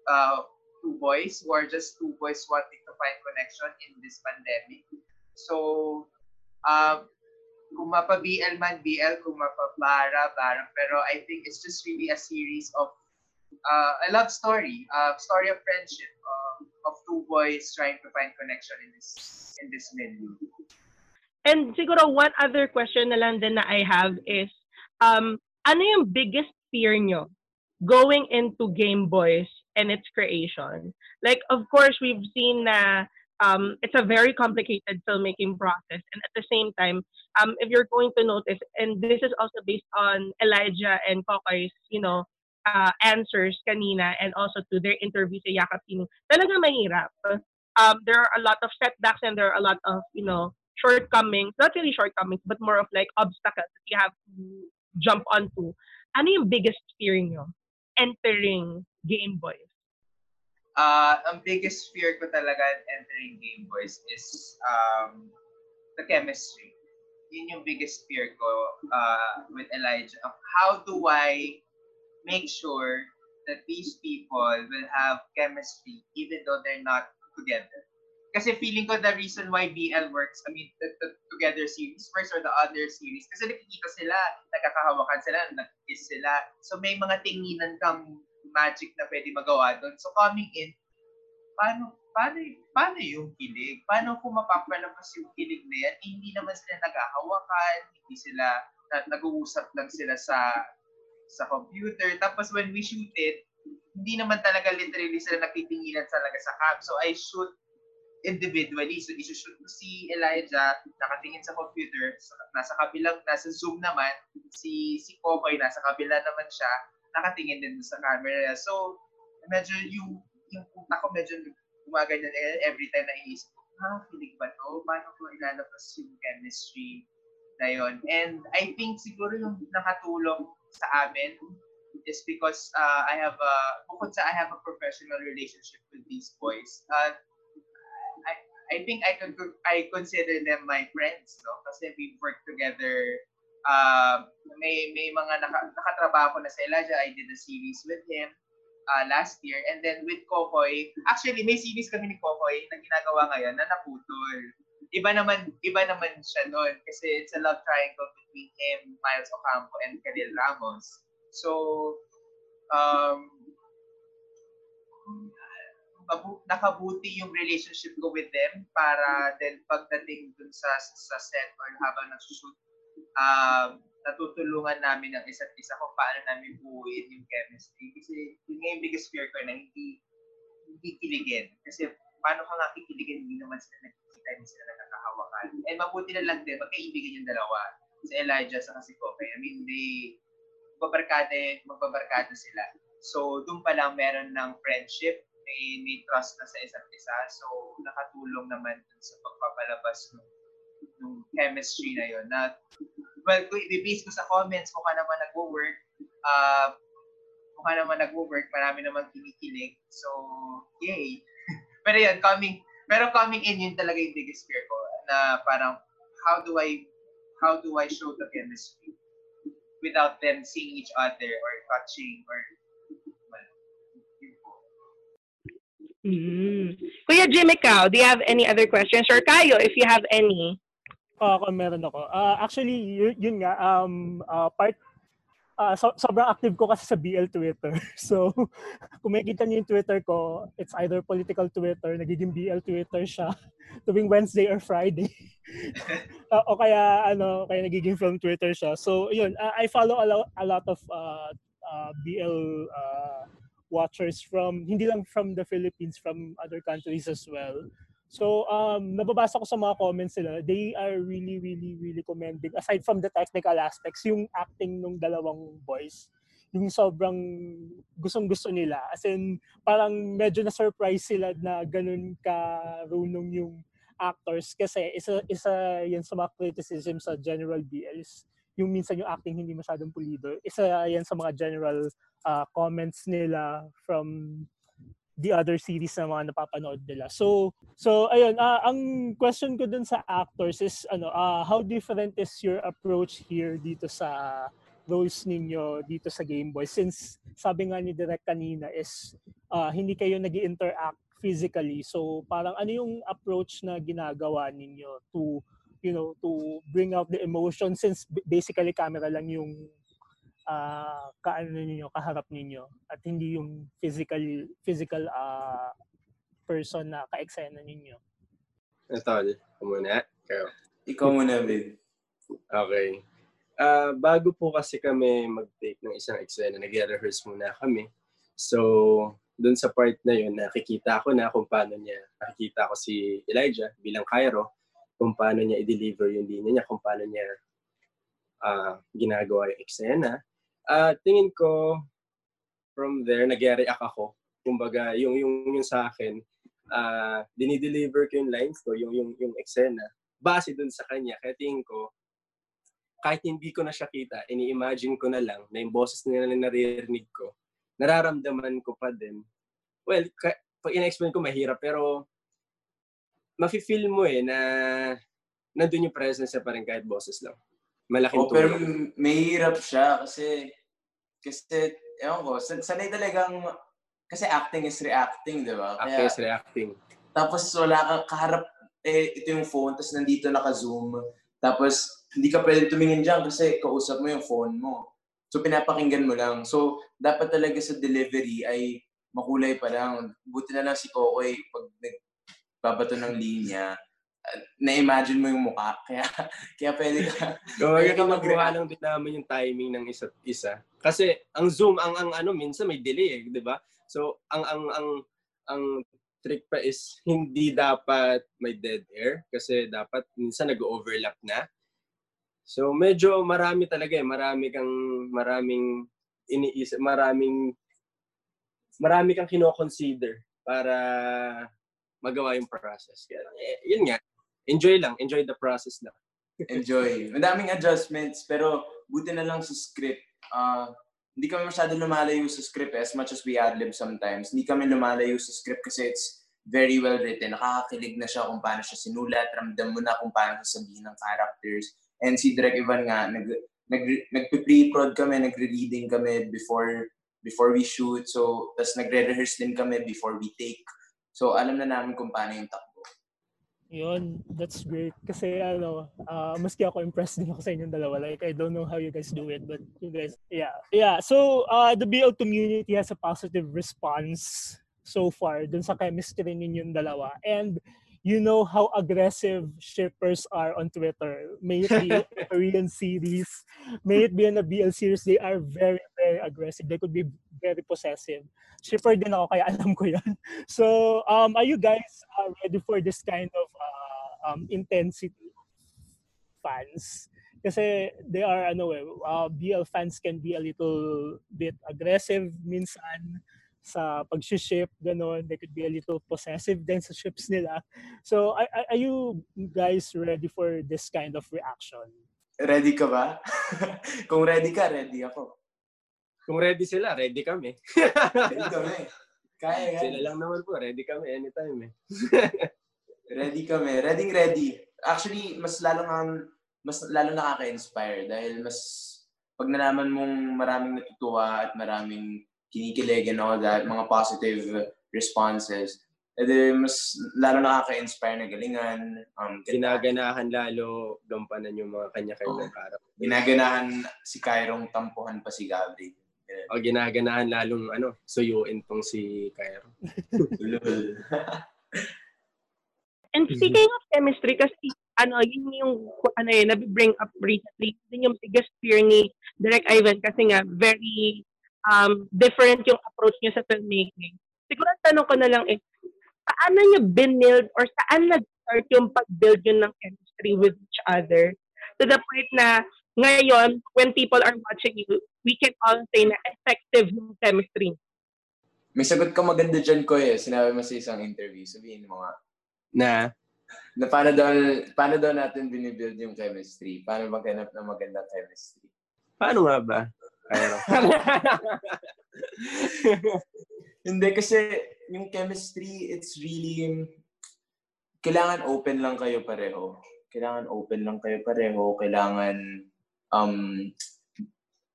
uh, two boys who are just two boys wanting to find connection in this pandemic. So, um, kung mapa-BL man, BL, kung mapa-bara, bara. Pero I think it's just really a series of uh, a love story, a uh, story of friendship, uh, of two boys trying to find connection in this in this milieu. And siguro one other question na lang din na I have is, um, ano yung biggest fear nyo going into Game Boys and its creation? Like, of course, we've seen na um, it's a very complicated filmmaking process. And at the same time, um, if you're going to notice, and this is also based on Elijah and Kokoy's, you know, uh, answers kanina and also to their interview sa Yakap talaga mahirap. Um, there are a lot of setbacks and there are a lot of, you know, shortcomings, not really shortcomings, but more of like obstacles that you have to jump onto. Ano yung biggest fear nyo entering Game Boys? Uh, ang biggest fear ko talaga entering Game Boys is um, the chemistry. Yun yung biggest fear ko uh, with Elijah. How do I make sure that these people will have chemistry even though they're not together. Kasi feeling ko the reason why BL works, I mean, the, the Together series works or the other series, kasi nakikita sila, nagkakahawakan sila, nag-kiss sila. So may mga tinginan kang magic na pwede magawa doon. So coming in, paano, paano, paano yung kilig? Paano kung mapapalabas yung kilig na yan? Hindi naman sila naghahawakan, hindi sila, nag-uusap lang sila sa sa computer. Tapos when we shoot it, hindi naman talaga literally sila nagtitinginan talaga sa cam. So I shoot individually. So isushoot ko si Elijah, nakatingin sa computer, nasa kabilang, nasa Zoom naman, si si Kokoy, nasa kabila naman siya, nakatingin din sa camera. So medyo yung yung utak ko medyo gumaganyan every time na iisip ko, ah, kilig ba to? Paano ko ilalabas yung chemistry na yon? And I think siguro yung nakatulong sa amin is because uh, I have a, bukod sa I have a professional relationship with these boys, uh, I, I think I could I consider them my friends, no? Kasi we work together. Uh, may may mga naka, nakatrabaho na sa Elijah. I did a series with him uh, last year. And then with Kokoy, actually may series kami ni Kokoy na ginagawa ngayon na naputol. Iba naman iba naman siya noon kasi it's a love triangle between him, Miles Ocampo, and Khalil Ramos. So, um, nakabuti yung relationship ko with them para then pagdating dun sa sa set or habang nagsushoot um, natutulungan namin ang isa't isa kung paano namin buuin yung chemistry. Kasi yun nga yung biggest fear ko na hindi hindi kiligin. Kasi paano ka nga kikiligin? Hindi naman sila nagkikita hindi sila nakakahawakan and mabuti na lang din magkaibigan yung dalawa si Elijah sa si Kobe I mean they magbabarkada magbabarkada sila so doon pa lang meron ng friendship may, may trust na sa isa't isa. So, nakatulong naman dun sa pagpapalabas ng, ng chemistry na yon na well, kung i-base ko sa comments, kung ka naman nag-work, uh, kung ka naman nag-work, marami naman kinikilig. So, yay! pero yun, coming, pero coming in, yun talaga yung biggest fear ko, na parang, how do I, how do I show the chemistry without them seeing each other or touching or Mm. Kuya Jim, ikaw, do you have any other questions? Or Kayo, if you have any? Uh, ako, meron ako. Uh, actually, yun, yun nga, um, uh, part, uh, so, sobrang active ko kasi sa BL Twitter. So, kung makikita niyo yung Twitter ko, it's either political Twitter, nagiging BL Twitter siya, tuwing Wednesday or Friday. uh, o kaya, ano, kaya nagiging from Twitter siya. So, yun, uh, I follow a, lo- a lot of uh, uh, BL uh, watchers from hindi lang from the Philippines from other countries as well. So um nababasa ko sa mga comments nila, they are really really really commending aside from the technical aspects, yung acting ng dalawang boys yung sobrang gustong-gusto nila. As in, parang medyo na-surprise sila na ganun ka-runong yung actors kasi isa isa yan sa mga criticism sa general BLs yung minsan yung acting hindi masyadong pulido. Isa yan sa mga general uh, comments nila from the other series na mga napapanood nila. So, so ayun, uh, ang question ko dun sa actors is ano, uh, how different is your approach here dito sa roles ninyo dito sa Game Boy since sabi nga ni Direk kanina is uh, hindi kayo nag interact physically. So parang ano yung approach na ginagawa ninyo to you know, to bring out the emotion since basically camera lang yung uh, kaano niyo kaharap ninyo at hindi yung physical physical uh, person na ka-eksena ninyo. Ito, muna. Ikaw. Ikaw muna, babe. Okay. Uh, bago po kasi kami mag-take ng isang eksena, nag-rehearse muna kami. So, dun sa part na yun, nakikita ko na kung paano niya, nakikita ko si Elijah bilang Cairo, kung paano niya i-deliver yung linya niya, kung paano niya uh, ginagawa yung eksena. Uh, tingin ko, from there, nag-react ako. Kumbaga, yung, yung, yung sa akin, uh, dinideliver ko yung lines ko, yung, yung, yung eksena, base dun sa kanya. Kaya tingin ko, kahit hindi ko na siya kita, ini-imagine ko na lang na yung boses nila na naririnig ko, nararamdaman ko pa din. Well, ka- pag in-explain ko mahirap, pero mafe-feel mo eh na nandun yung presence niya pa rin kahit boses lang. Malaking oh, Pero may hirap siya kasi kasi ewan ko, sanay talagang kasi acting is reacting, di ba? Acting is reacting. Tapos wala kang kaharap, eh, ito yung phone, tapos nandito naka-zoom. Tapos hindi ka pwede tumingin dyan kasi kausap mo yung phone mo. So pinapakinggan mo lang. So dapat talaga sa delivery ay makulay pa lang. Buti na lang si Kokoy pag nag babato ng linya, na-imagine mo yung mukha. Kaya, kaya pwede ka, pwede ka mag-react. lang din namin yung timing ng isa't isa. Kasi ang zoom, ang, ang ano, minsan may delay eh, di ba? So, ang, ang, ang, ang trick pa is hindi dapat may dead air kasi dapat minsan nag-overlap na. So, medyo marami talaga eh. Marami kang, maraming iniisip, maraming, marami kang kino-consider para magawa yung process. Kaya, eh, yun nga, enjoy lang. Enjoy the process lang. enjoy. Madaming adjustments, pero buti na lang sa script. Uh, hindi kami masyado lumalayo sa script eh, as much as we ad-lib sometimes. Hindi kami lumalayo sa script kasi it's very well written. Nakakakilig na siya kung paano siya sinulat. Ramdam mo na kung paano sasabihin ng characters. And si Direk Ivan nga, nag, nag, nagpe-pre-prod kami, nagre-reading kami before before we shoot. So, tas nagre-rehearse din kami before we take. So, alam na namin kung paano yung. Yun, that's great. Kasi ano, uh, maski ako impressed din ako sa inyong dalawa. Like, I don't know how you guys do it, but you guys, yeah. Yeah, so uh, the BL community has a positive response so far dun sa chemistry ninyong dalawa. And you know how aggressive shippers are on Twitter. May it be a Korean series, may it be in a BL series, they are very, very aggressive. They could be very possessive. Shipper din ako, kaya alam ko yan. So, um, are you guys uh, ready for this kind of uh, um, intensity fans? Kasi they are, ano eh, uh, BL fans can be a little bit aggressive minsan sa pag-ship, gano'n. They could be a little possessive din sa ships nila. So, are, are you guys ready for this kind of reaction? Ready ka ba? Kung ready ka, ready ako. Kung ready sila, ready kami. ready kami. Kaya yan. Sila lang naman po, ready kami anytime eh. ready kami. Ready, ready. Actually, mas lalo nga, mas lalo nakaka-inspire dahil mas pag nalaman mong maraming natutuwa at maraming kinikilig and all that, mga positive responses. E di, mas lalo nakaka-inspire na galingan. Um, Ginaganahan lalo gampanan yung mga kanya-kanyang oh. harap. Ginaganahan si Kyrong tampuhan pa si Gabri. O ginaganahan lalong ano, suyuin tong si Cairo. And speaking of chemistry, kasi ano, yun yung, ano yun, nabi-bring up recently, yun yung biggest fear ni Direk Ivan kasi nga, very um, different yung approach niya sa filmmaking. Siguro ang tanong ko na lang is, paano niyo binild or saan nag-start yung pag-build yun ng chemistry with each other? To the point na ngayon, when people are watching you, we can all say na effective yung chemistry. May sagot ka maganda dyan, ko eh. Sinabi mo sa isang interview. Sabihin mo nga. Na? Na paano daw, paano daw natin binibuild yung chemistry? Paano maghanap ng magandang chemistry? Paano nga ba? Pero, Hindi kasi yung chemistry, it's really, kailangan open lang kayo pareho. Kailangan open lang kayo pareho. Kailangan, um,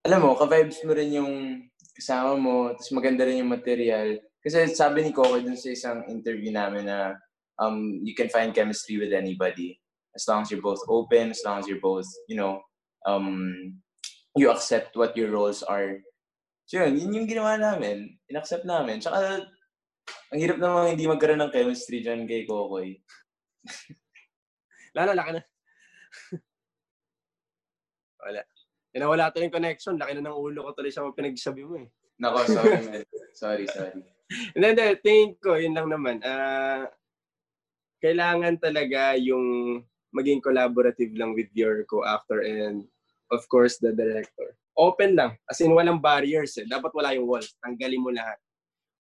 alam mo, ka-vibes mo rin yung kasama mo, tapos maganda rin yung material. Kasi sabi ni Coco dun sa isang interview namin na um, you can find chemistry with anybody as long as you're both open, as long as you're both, you know, um, you accept what your roles are. So yun, yun yung ginawa namin. In-accept namin. Tsaka, ang hirap naman hindi magkaroon ng chemistry dyan kay Kokoy. Lalo, laki na. Wala. Yan wala to yung connection. Laki na ng ulo ko tuloy sa mga pinagsabi mo eh. Nako, sorry man. sorry, sorry. And then, tingin ko, yun lang naman. Uh, kailangan talaga yung maging collaborative lang with your co-actor and of course, the director. Open lang. As in, walang barriers eh. Dapat wala yung walls. Tanggalin mo lahat.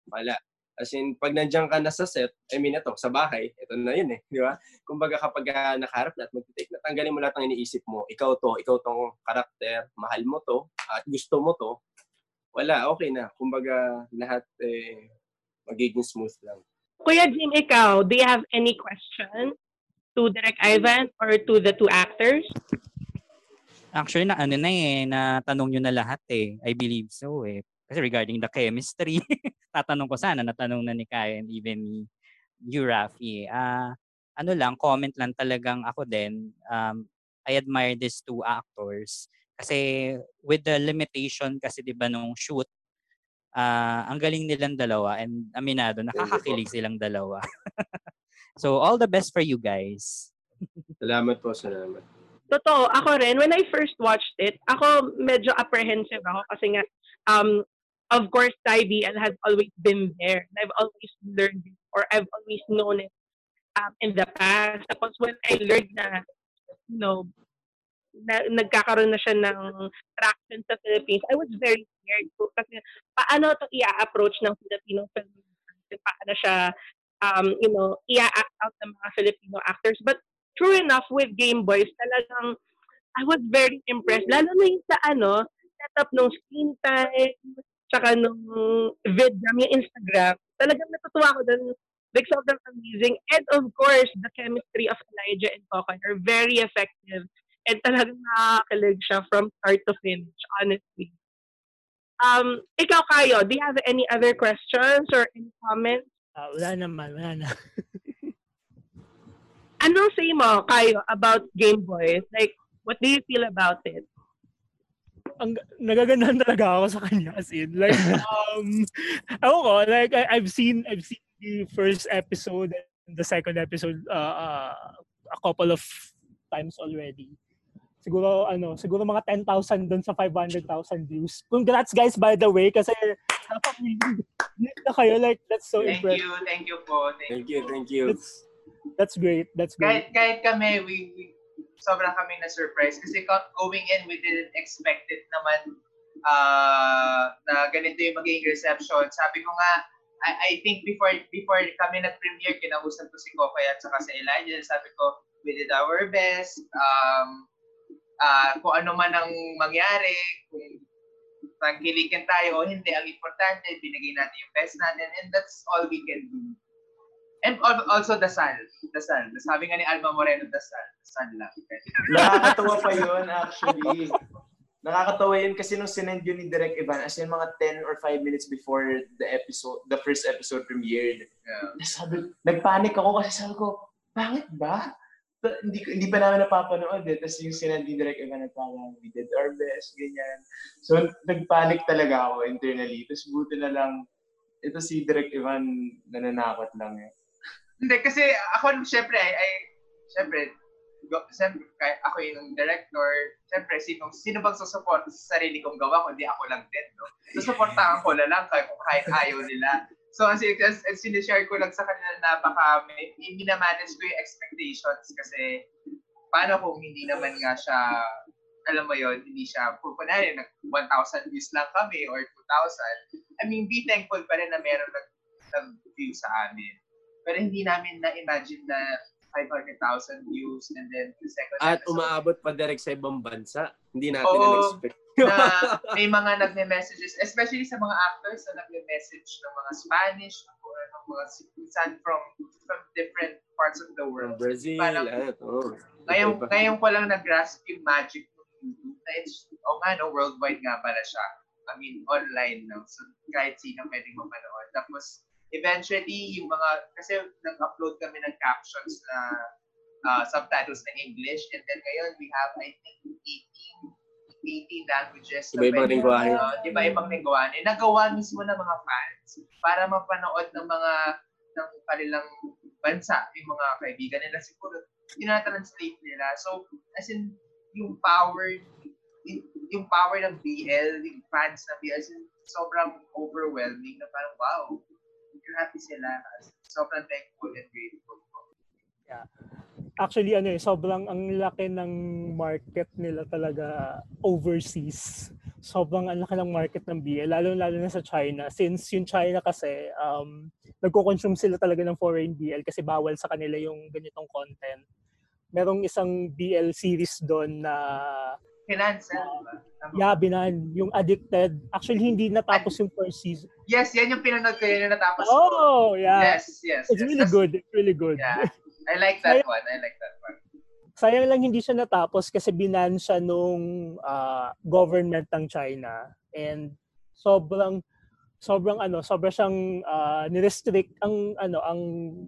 Wala. As in, pag nandiyan ka na sa set, I mean, ito, sa bahay, ito na yun eh. Di ba? Kumbaga kapag uh, nakaharap na at mag-take na, tanggalin mo lahat ng iniisip mo. Ikaw to, ikaw tong karakter, mahal mo to, at gusto mo to, wala, okay na. Kumbaga, lahat eh, magiging smooth lang. Kuya Jim, ikaw, do you have any question to Direct Ivan or to the two actors? Actually, na ano na eh, na tanong nyo na lahat eh. I believe so eh. Kasi regarding the chemistry, tatanong ko sana, natanong na ni Kaya and even ni you, Rafi. Uh, ano lang, comment lang talagang ako din. Um, I admire these two actors. Kasi with the limitation kasi 'di ba nung shoot, uh, ang galing nilang dalawa and aminado nakakakilig silang dalawa. so all the best for you guys. salamat po, salamat. Totoo, ako rin, when I first watched it, ako medyo apprehensive ako kasi nga, um, of course, IBL has always been there. I've always learned it or I've always known it um, in the past. Tapos when I learned na, you know, na, nagkakaroon na siya ng traction sa Philippines, I was very scared po kasi paano ito i-approach ng Filipino film paano siya um, you know, i-act out ng mga Filipino actors. But true enough, with Game Boys, talagang I was very impressed. Lalo na yung sa ano, setup ng screen time, tsaka nung vidram, yung Instagram. Talagang natutuwa ko doon like sobrang amazing. And of course, the chemistry of Elijah and Kokoy are very effective. And talagang nakakakilig siya from start to finish, honestly. Um, ikaw, Kayo, do you have any other questions or any comments? Ah, wala naman, wala na. Anong say mo, Kayo, about Game Boy? Like, what do you feel about it? ang nagaganahan talaga ako sa kanya as in like um ako ko like I, I've seen I've seen the first episode and the second episode uh, uh, a couple of times already siguro ano siguro mga 10,000 doon sa 500,000 views congrats guys by the way kasi na kayo like that's so Thank impressive you, thank you po. Thank Thank, you, thank you. that's that's great that's great Kahit, kahit kami, we, we sobrang kami na-surprise kasi co- going in, we didn't expect it naman uh, na ganito yung magiging reception. Sabi ko nga, I, I think before before kami nag-premiere, kinausap ko si Kokoy at saka si Elijah. Sabi ko, we did our best. Um, uh, kung ano man ang mangyari, kung tangkilikin tayo o hindi, ang importante, binigay natin yung best natin and that's all we can do. And al- also dasal. Dasal. Sabi nga ni Alma Moreno, dasal. Dasal lang. Nakakatawa pa yun actually. Nakakatawa yun kasi nung sinend yun ni Direk Ivan, as in mga 10 or 5 minutes before the episode, the first episode premiered. Yeah. Sabi, nagpanic ako kasi sabi ko, bakit ba? Pa- Hindi, hindi pa namin napapanood eh. Tapos yung sinend ni Direk Ivan, nagparang, we did our best, ganyan. So, nagpanic talaga ako internally. Tapos buti na lang, ito si Direk Ivan, nananakot lang eh. Hindi, kasi ako, syempre, ay, ay syempre, go, syempre, ako yung director, syempre, sino, sino bang susuport sa sarili kong gawa kundi ako lang din, no? Susuportahan ko na lang kahit, kahit ayaw nila. So, as, as, as sinishare ko lang sa kanila na baka may, minamanage ko yung expectations kasi paano kung hindi naman nga siya, alam mo yon hindi siya, kung kunwari, nag 1,000 views lang kami or 2,000, I mean, be thankful pa rin na meron nag, nag-view sa amin. Pero hindi namin na-imagine na 500,000 views and then the second At episode, umaabot pa direct sa ibang bansa. Hindi natin Oo. na-expect. na may mga nagme-messages, especially sa mga actors na nagme-message ng mga Spanish or ng mga saan from from different parts of the From world. Brazil, Parang- ano, oh. Ngayon, ngayon ko lang nag-grasp yung magic ng YouTube na it's, oh nga no, worldwide nga pala siya. I mean, online no. So, kahit sino pwedeng mapanood. Tapos, eventually, yung mga, kasi nag-upload kami ng captions na uh, subtitles na English. And then ngayon, we have, I think, 18 18 languages. Iba-ibang lingwahe. Uh, iba-ibang lingwahe. Nagawa mismo ng mga fans para mapanood ng mga ng kanilang bansa, yung mga kaibigan nila siguro, tinatranslate nila. So, as in, yung power, yung, yung power ng BL, yung fans ng BL, as in, sobrang overwhelming na parang, wow, happy sila. Sobrang thankful and grateful. actually ano eh, sobrang ang laki ng market nila talaga overseas. Sobrang ang laki ng market ng BL, lalo-lalo na sa China. Since yung China kasi, um, nagko-consume sila talaga ng foreign BL kasi bawal sa kanila yung ganitong content. Merong isang BL series doon na Financial, diba? Tama. yeah, binan, yung Addicted. Actually, hindi natapos yung first season. Yes, yan yung pinanood ko, yan yung natapos ko. Oh, yeah. Yes, yes. It's yes. really That's- good. It's really good. Yeah. I like that one. I like that one. Sayang lang hindi siya natapos kasi binan siya nung ah, government ng China and sobrang sobrang ano, sobrang siyang ah, ni-restrict ang ano, ang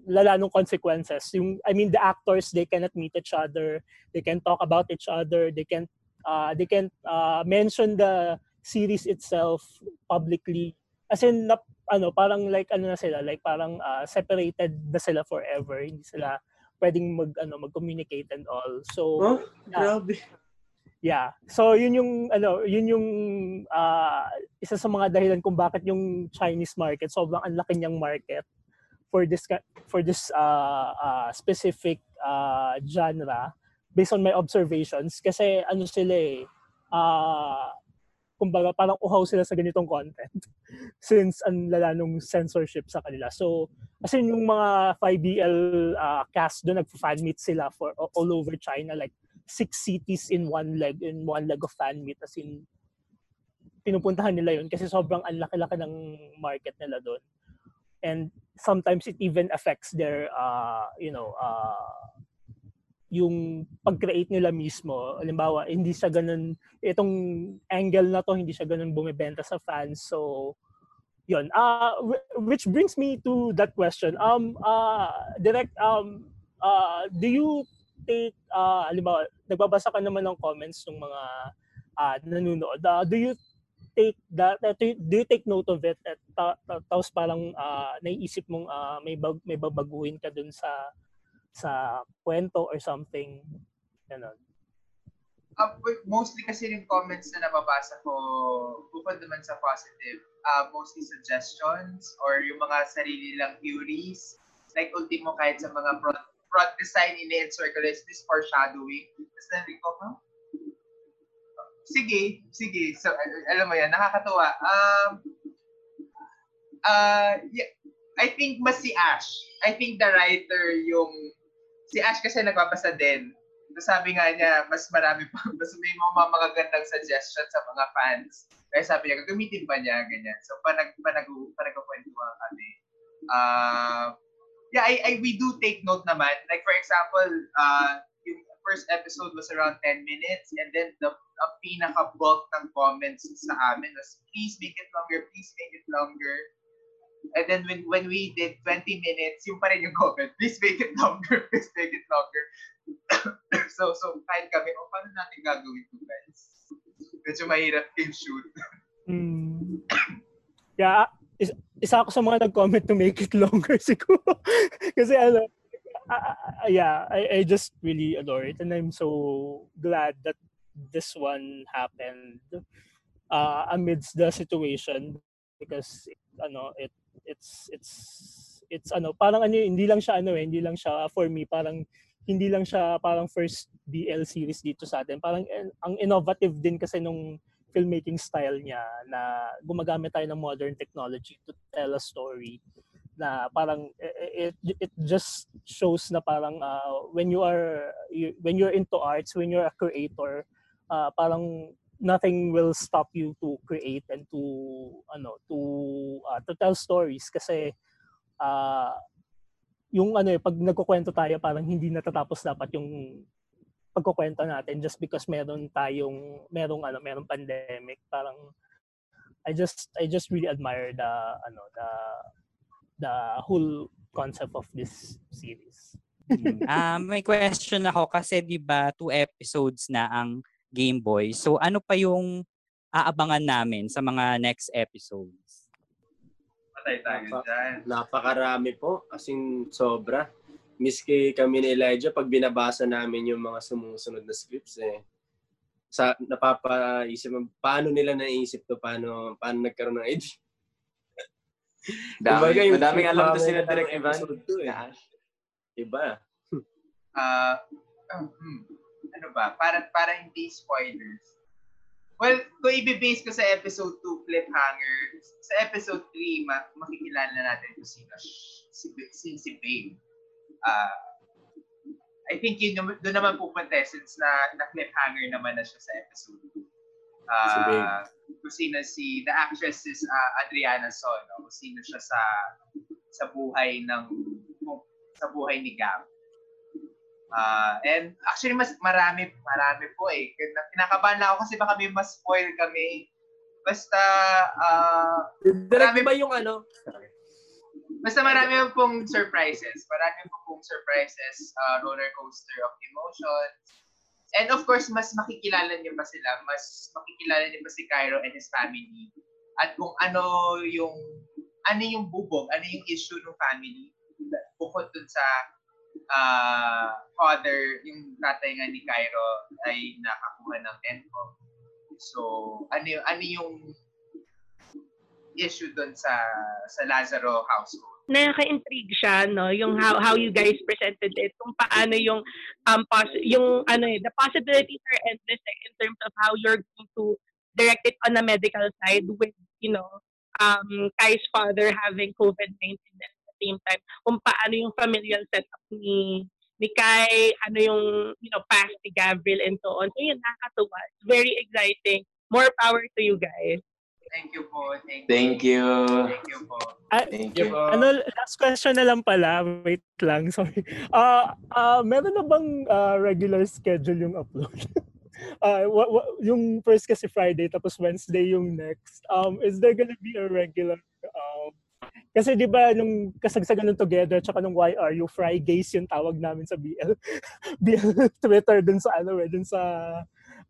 lala ng consequences. Yung I mean the actors they cannot meet each other, they can talk about each other, they can uh, they can uh, mention the series itself publicly. As in na, ano, parang like ano na sila, like parang ah, separated na sila forever. Hindi sila pwedeng mag ano mag-communicate and all. So Oh, Yeah. grabe. Yeah. So yun yung ano, yun yung ah, isa sa mga dahilan kung bakit yung Chinese market sobrang ang laki niyang market for this for this uh, uh, specific uh, genre based on my observations kasi ano sila eh ah, kumbaga parang uhaw sila sa ganitong content since ang lala nung censorship sa kanila. So kasi yung mga 5BL uh, cast doon nagfa-fan meet sila for all over China like six cities in one leg in one leg of fan meet as in pinupuntahan nila yun kasi sobrang ang laki-laki ng market nila doon. and sometimes it even affects their uh, you know uh, yung pag-create nila mismo. Halimbawa, hindi siya ganun, itong angle na to, hindi siya ganun bumibenta sa fans. So, yun. Uh, which brings me to that question. Um, uh, direct, um, uh, do you take, uh, halimbawa, nagbabasa ka naman ng comments ng mga uh, nanonood. Uh, do you take that uh, do you take note of it at ta, ta, tapos parang uh, naiisip mong uh, may bag, may babaguhin ka dun sa sa kwento or something ganun uh, mostly kasi yung comments na nababasa ko bukod naman sa positive uh, mostly suggestions or yung mga sarili lang theories like ultimo kahit sa mga front, front design ini-encircle is this foreshadowing tapos narinig ko huh? sige, sige. So, alam mo yan, nakakatuwa. Um, uh, yeah, I think mas si Ash. I think the writer yung, si Ash kasi nagbabasa din. Sabi nga niya, mas marami pa, mas may mga magagandang suggestion sa mga fans. Kaya sabi niya, gagamitin ba niya, ganyan. So, panag, panag, panagkakwentuhan kami. Uh, yeah, I, I, we do take note naman. Like, for example, uh, yung first episode was around 10 minutes and then the ang pinaka-bulk ng comments sa amin was, please make it longer, please make it longer. And then when when we did 20 minutes, yung pa rin yung comment, please make it longer, please make it longer. so, so kahit kami, oh, paano natin gagawin to guys? Medyo mahirap yung shoot. mm. Yeah, is, isa ako sa mga nag-comment to make it longer siguro. Kasi ano, uh, yeah, I, I just really adore it and I'm so glad that this one happened uh, amidst the situation because ano it it's it's it's ano parang ano hindi lang siya ano eh hindi lang siya for me parang hindi lang siya parang first BL series dito sa atin. Parang eh, ang innovative din kasi nung filmmaking style niya na gumagamit tayo ng modern technology to tell a story na parang it it just shows na parang uh, when you are you, when you're into arts when you're a creator uh, parang nothing will stop you to create and to ano to uh, to tell stories kasi uh, yung ano eh pag nagkukwento tayo parang hindi natatapos dapat yung pagkukwento natin just because meron tayong merong ano merong pandemic parang I just I just really admire the ano the the whole concept of this series. um, may question ako kasi 'di ba two episodes na ang Game Boy. So ano pa yung aabangan namin sa mga next episodes? Patay tayo Napa, dyan. Napakarami po. As in, sobra. Miski kami ni Elijah, pag binabasa namin yung mga sumusunod na scripts, eh, sa napapaisip paano nila naisip to paano paano nagkaroon ng idea Dami, Kumbaga, yung madaming alam to sila Direct Ivan. eh. Iba. Uh, uh, hmm ano ba, para, para hindi spoilers. Well, kung i-base ko sa episode 2, Cliffhanger, sa episode 3, ma- makikilala natin kung sino si, si, si Babe. Uh, I think yun, doon naman pupunta since na, na cliffhanger naman na siya sa episode 2. Uh, si Babe. Kung sino si, the actress is uh, Adriana Sono, kung sino siya sa sa buhay ng sa buhay ni Gab. Uh, and actually, mas marami, marami po eh. Kinakabahan lang ako kasi baka may mas spoil kami. Basta, uh, marami ba yung ano? Basta marami pong surprises. Marami po pong surprises, uh, roller coaster of emotions. And of course, mas makikilala niyo pa sila. Mas makikilala niyo pa si Cairo and his family. At kung ano yung ano yung bubog, ano yung issue ng family bukod dun sa uh, father, yung tatay nga ni Cairo ay nakakuha ng NCOM. So, ano, ano yung issue doon sa sa Lazaro household? Nakaka-intrigue siya, no? Yung how, how you guys presented it, kung paano yung, um, pos- yung, ano eh, the possibilities are endless eh, in terms of how you're going to direct it on the medical side with, you know, um, Kai's father having COVID-19 same time kung paano yung familial setup ni ni Kai, ano yung, you know, past ni Gabriel and so on. So yun, nakakatuwa. It's very exciting. More power to you guys. Thank you po. Thank you. Thank you. Thank you po. Ah, Thank you po. ano, last question na lang pala. Wait lang, sorry. Ah, ah, meron na bang ah, regular schedule yung upload? Ah, wa- wa- yung first kasi Friday tapos Wednesday yung next. Um, is there gonna be a regular um, kasi di ba nung kasagsagan ng Together tsaka nung YRU, Fridays yung tawag namin sa BL. BL Twitter dun sa ano eh, dun sa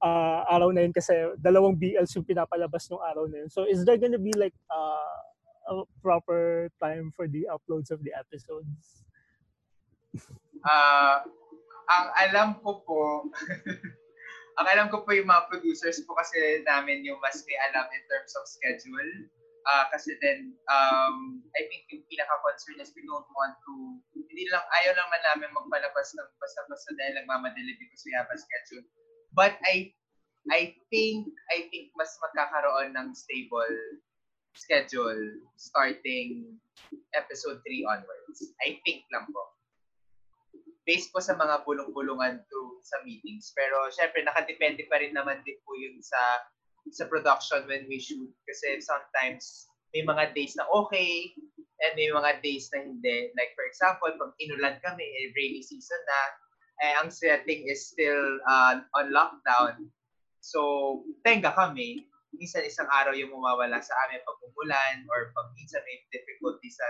ah, araw na yun kasi dalawang BLs yung pinapalabas nung araw na yun. So is there gonna be like uh, a proper time for the uploads of the episodes? Ah, ang alam ko po, ang alam ko po yung mga producers po kasi namin yung mas may alam in terms of schedule. Ah, kasi then, um, I think yung pinaka-concern is we don't want to, hindi lang, ayaw lang man namin magpalabas ng basta-basta dahil nagmamadali because we have a schedule. But I, I think, I think mas magkakaroon ng stable schedule starting episode 3 onwards. I think lang po based po sa mga bulong-bulungan through sa meetings. Pero syempre, nakadepende pa rin naman din po yun sa sa production when we shoot. Kasi sometimes, may mga days na okay, and may mga days na hindi. Like for example, pag inulan kami, eh, rainy season na, eh, ang setting is still uh, on lockdown. So, tenga kami. Minsan isang araw yung mawawala sa amin pag umulan or pag minsan may difficulty sa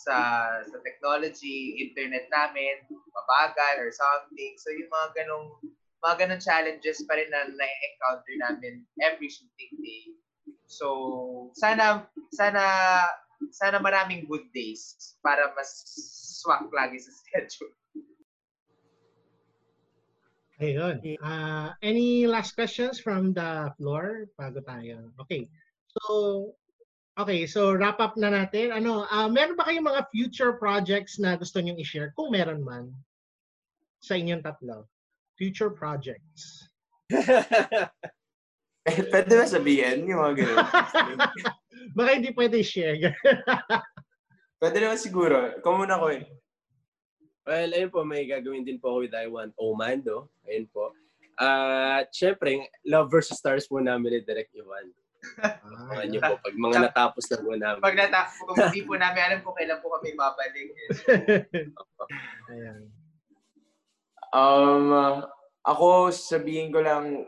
sa sa technology, internet namin, mabagal or something. So yung mga ganong mga ganong challenges pa rin na na-encounter namin every shooting day. So sana sana sana maraming good days para mas swak lagi sa schedule. Ayun. Uh, any last questions from the floor bago tayo? Okay. So, okay. So, wrap up na natin. Ano, uh, meron ba kayong mga future projects na gusto nyong i-share? Kung meron man sa inyong tatlo. Future projects. Eh, Pwede ba sabihin yung mga ganun? Baka hindi pwede i-share. Pwede naman siguro. Ikaw muna ko eh. Well, ayun po, may gagawin din po ako with I Want Omando. Ayun po. At syempre, Love versus Stars po namin ni Direct Iwan. Mga niyo po, pag mga natapos na po namin. Pag nata kung hindi po namin alam kung kailan po kami mabalik. Eh. Ayan. Um, ako sabihin ko lang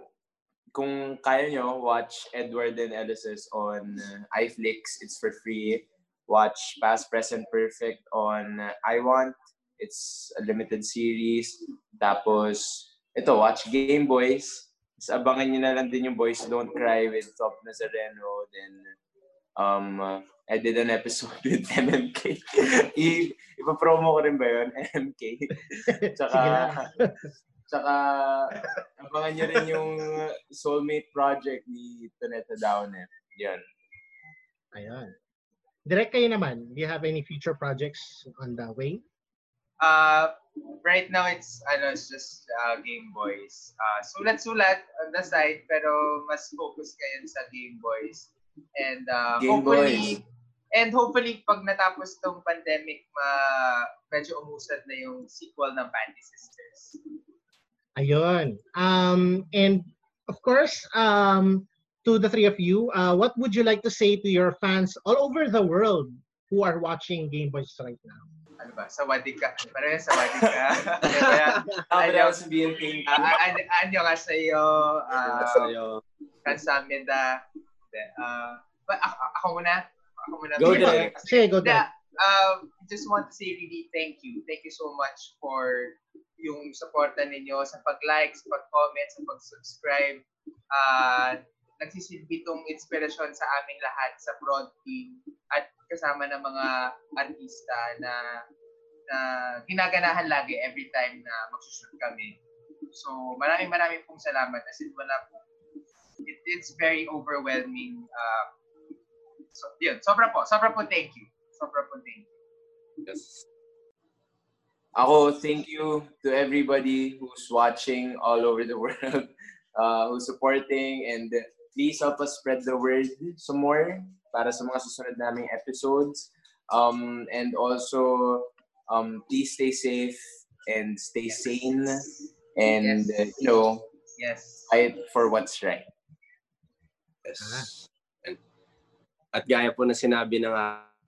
kung kaya nyo, watch Edward and Ellis's on uh, iFlix. It's for free. Watch Past, Present, Perfect on uh, I Want. It's a limited series. Tapos, ito, watch Game Boys. Tapos abangan nyo na lang din yung Boys Don't Cry with Top Nazareno. Then, um, I did an episode with MMK. I, ipapromo ko rin ba yun? MMK. Tsaka, tsaka, abangan nyo rin yung Soulmate Project ni Tonetta Downer. Yan. Ayan. Direct kayo naman. Do you have any future projects on the way? Uh, right now it's ano it's just uh, Game Boys. Uh, sulat-sulat on the side pero mas focus ngayon sa Game Boys. And uh, Game hopefully and hopefully pag natapos tong pandemic ma medyo umusad na yung sequel ng Panty Sisters. Ayun. Um, and of course, um, to the three of you, uh, what would you like to say to your fans all over the world who are watching Game Boys right now? Ano ba? Sawadig ka. Parang sawadig ka. Ayaw. na sabihin thank you. uh, an anyo ka sa iyo. Sa'yo. kansamida. Uh, but ako, ako muna. Ako muna. Go. Kasi- Sige, go Yeah, there. um, just want to say really thank you. Thank you so much for yung suporta ninyo sa pag-like, sa pag-comment, sa pag-subscribe. Uh, nagsisilbi itong inspirasyon sa aming lahat sa broad team at kasama ng mga artista na na ginaganahan lagi every time na magsushoot kami. So, maraming maraming pong salamat. As in, wala po. It, it's very overwhelming. Uh, so, yun. Sobra po. Sobra po thank you. Sobra po thank you. Yes. Ako, thank you to everybody who's watching all over the world, uh, who's supporting, and please help us spread the word some more para sa mga susunod naming episodes. Um, and also, um, please stay safe and stay sane and, Yes. uh, you know, Yes. fight for what's right. Yes. And at gaya po na sinabi ng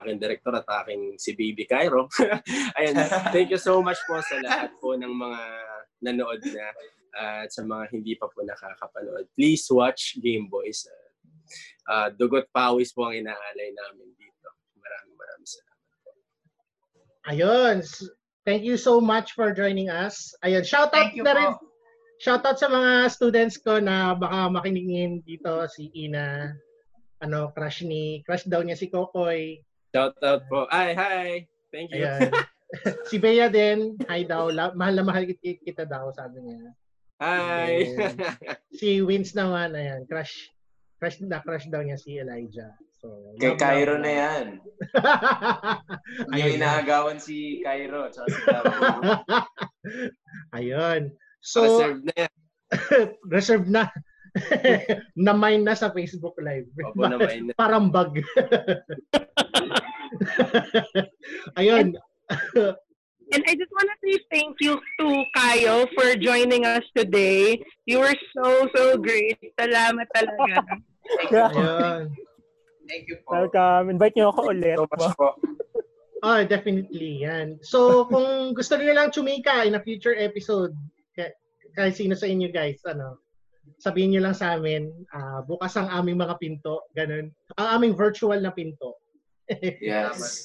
aking director at aking si Baby Cairo. Ayan, thank you so much po sa lahat po ng mga nanood na at sa mga hindi pa po nakakapanood. Please watch Game Boys. Uh, dugot pawis po ang inaalay namin dito. Maraming maraming salamat po. Ayun. Thank you so much for joining us. Ayun, shout out na rin. po. Shout out sa mga students ko na baka makiningin dito si Ina. Ano, crush ni, crush daw niya si Kokoy. Shout out po. Ay, hi! Thank you. Ayan. si Bea din, hi daw. La- mahal na mahal kit- kita daw, sabi niya. Hi! Si Wins naman, ayan, crush. Crush na crush daw niya si Elijah. So, Kay Cairo na yan. Ayun. inaagawan si Cairo. Si. Ayun. So, Reserve na yan. reserve na. na-mine na sa Facebook Live. Opo naman. Parang bug. Ayun. And I just want to say thank you to Kayo for joining us today. You were so, so great. Salamat talaga. Thank you po. Ayun. Thank you po. Welcome. Invite niyo ako ulit. So much po. Oh, definitely. Yan. So, kung gusto niyo lang chumika in a future episode, kahit sino sa inyo guys, ano, sabihin niyo lang sa amin, ah, bukas ang aming mga pinto, ganun. Ang aming virtual na pinto. Yes.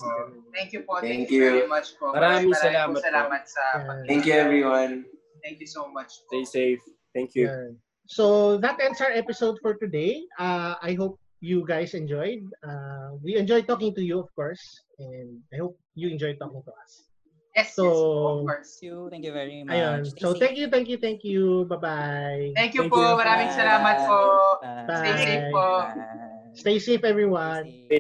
Thank you po. Thank Thank, you very much po. Maraming po salamat po. salamat sa pag- Thank you everyone. Thank you so much po. Stay safe. Thank you. Yan. So, that ends our episode for today. Uh, I hope you guys enjoyed. Uh, we enjoyed talking to you, of course. And I hope you enjoyed talking to us. Yes, So- yes, of course. Thank you. Thank you very much. Ayun. Stay So, safe. thank you, thank you, thank you. Bye-bye. Thank you Thank po. you. Maraming Bye. salamat po. Bye. Stay safe po. Bye. Stay safe, everyone. Stay safe.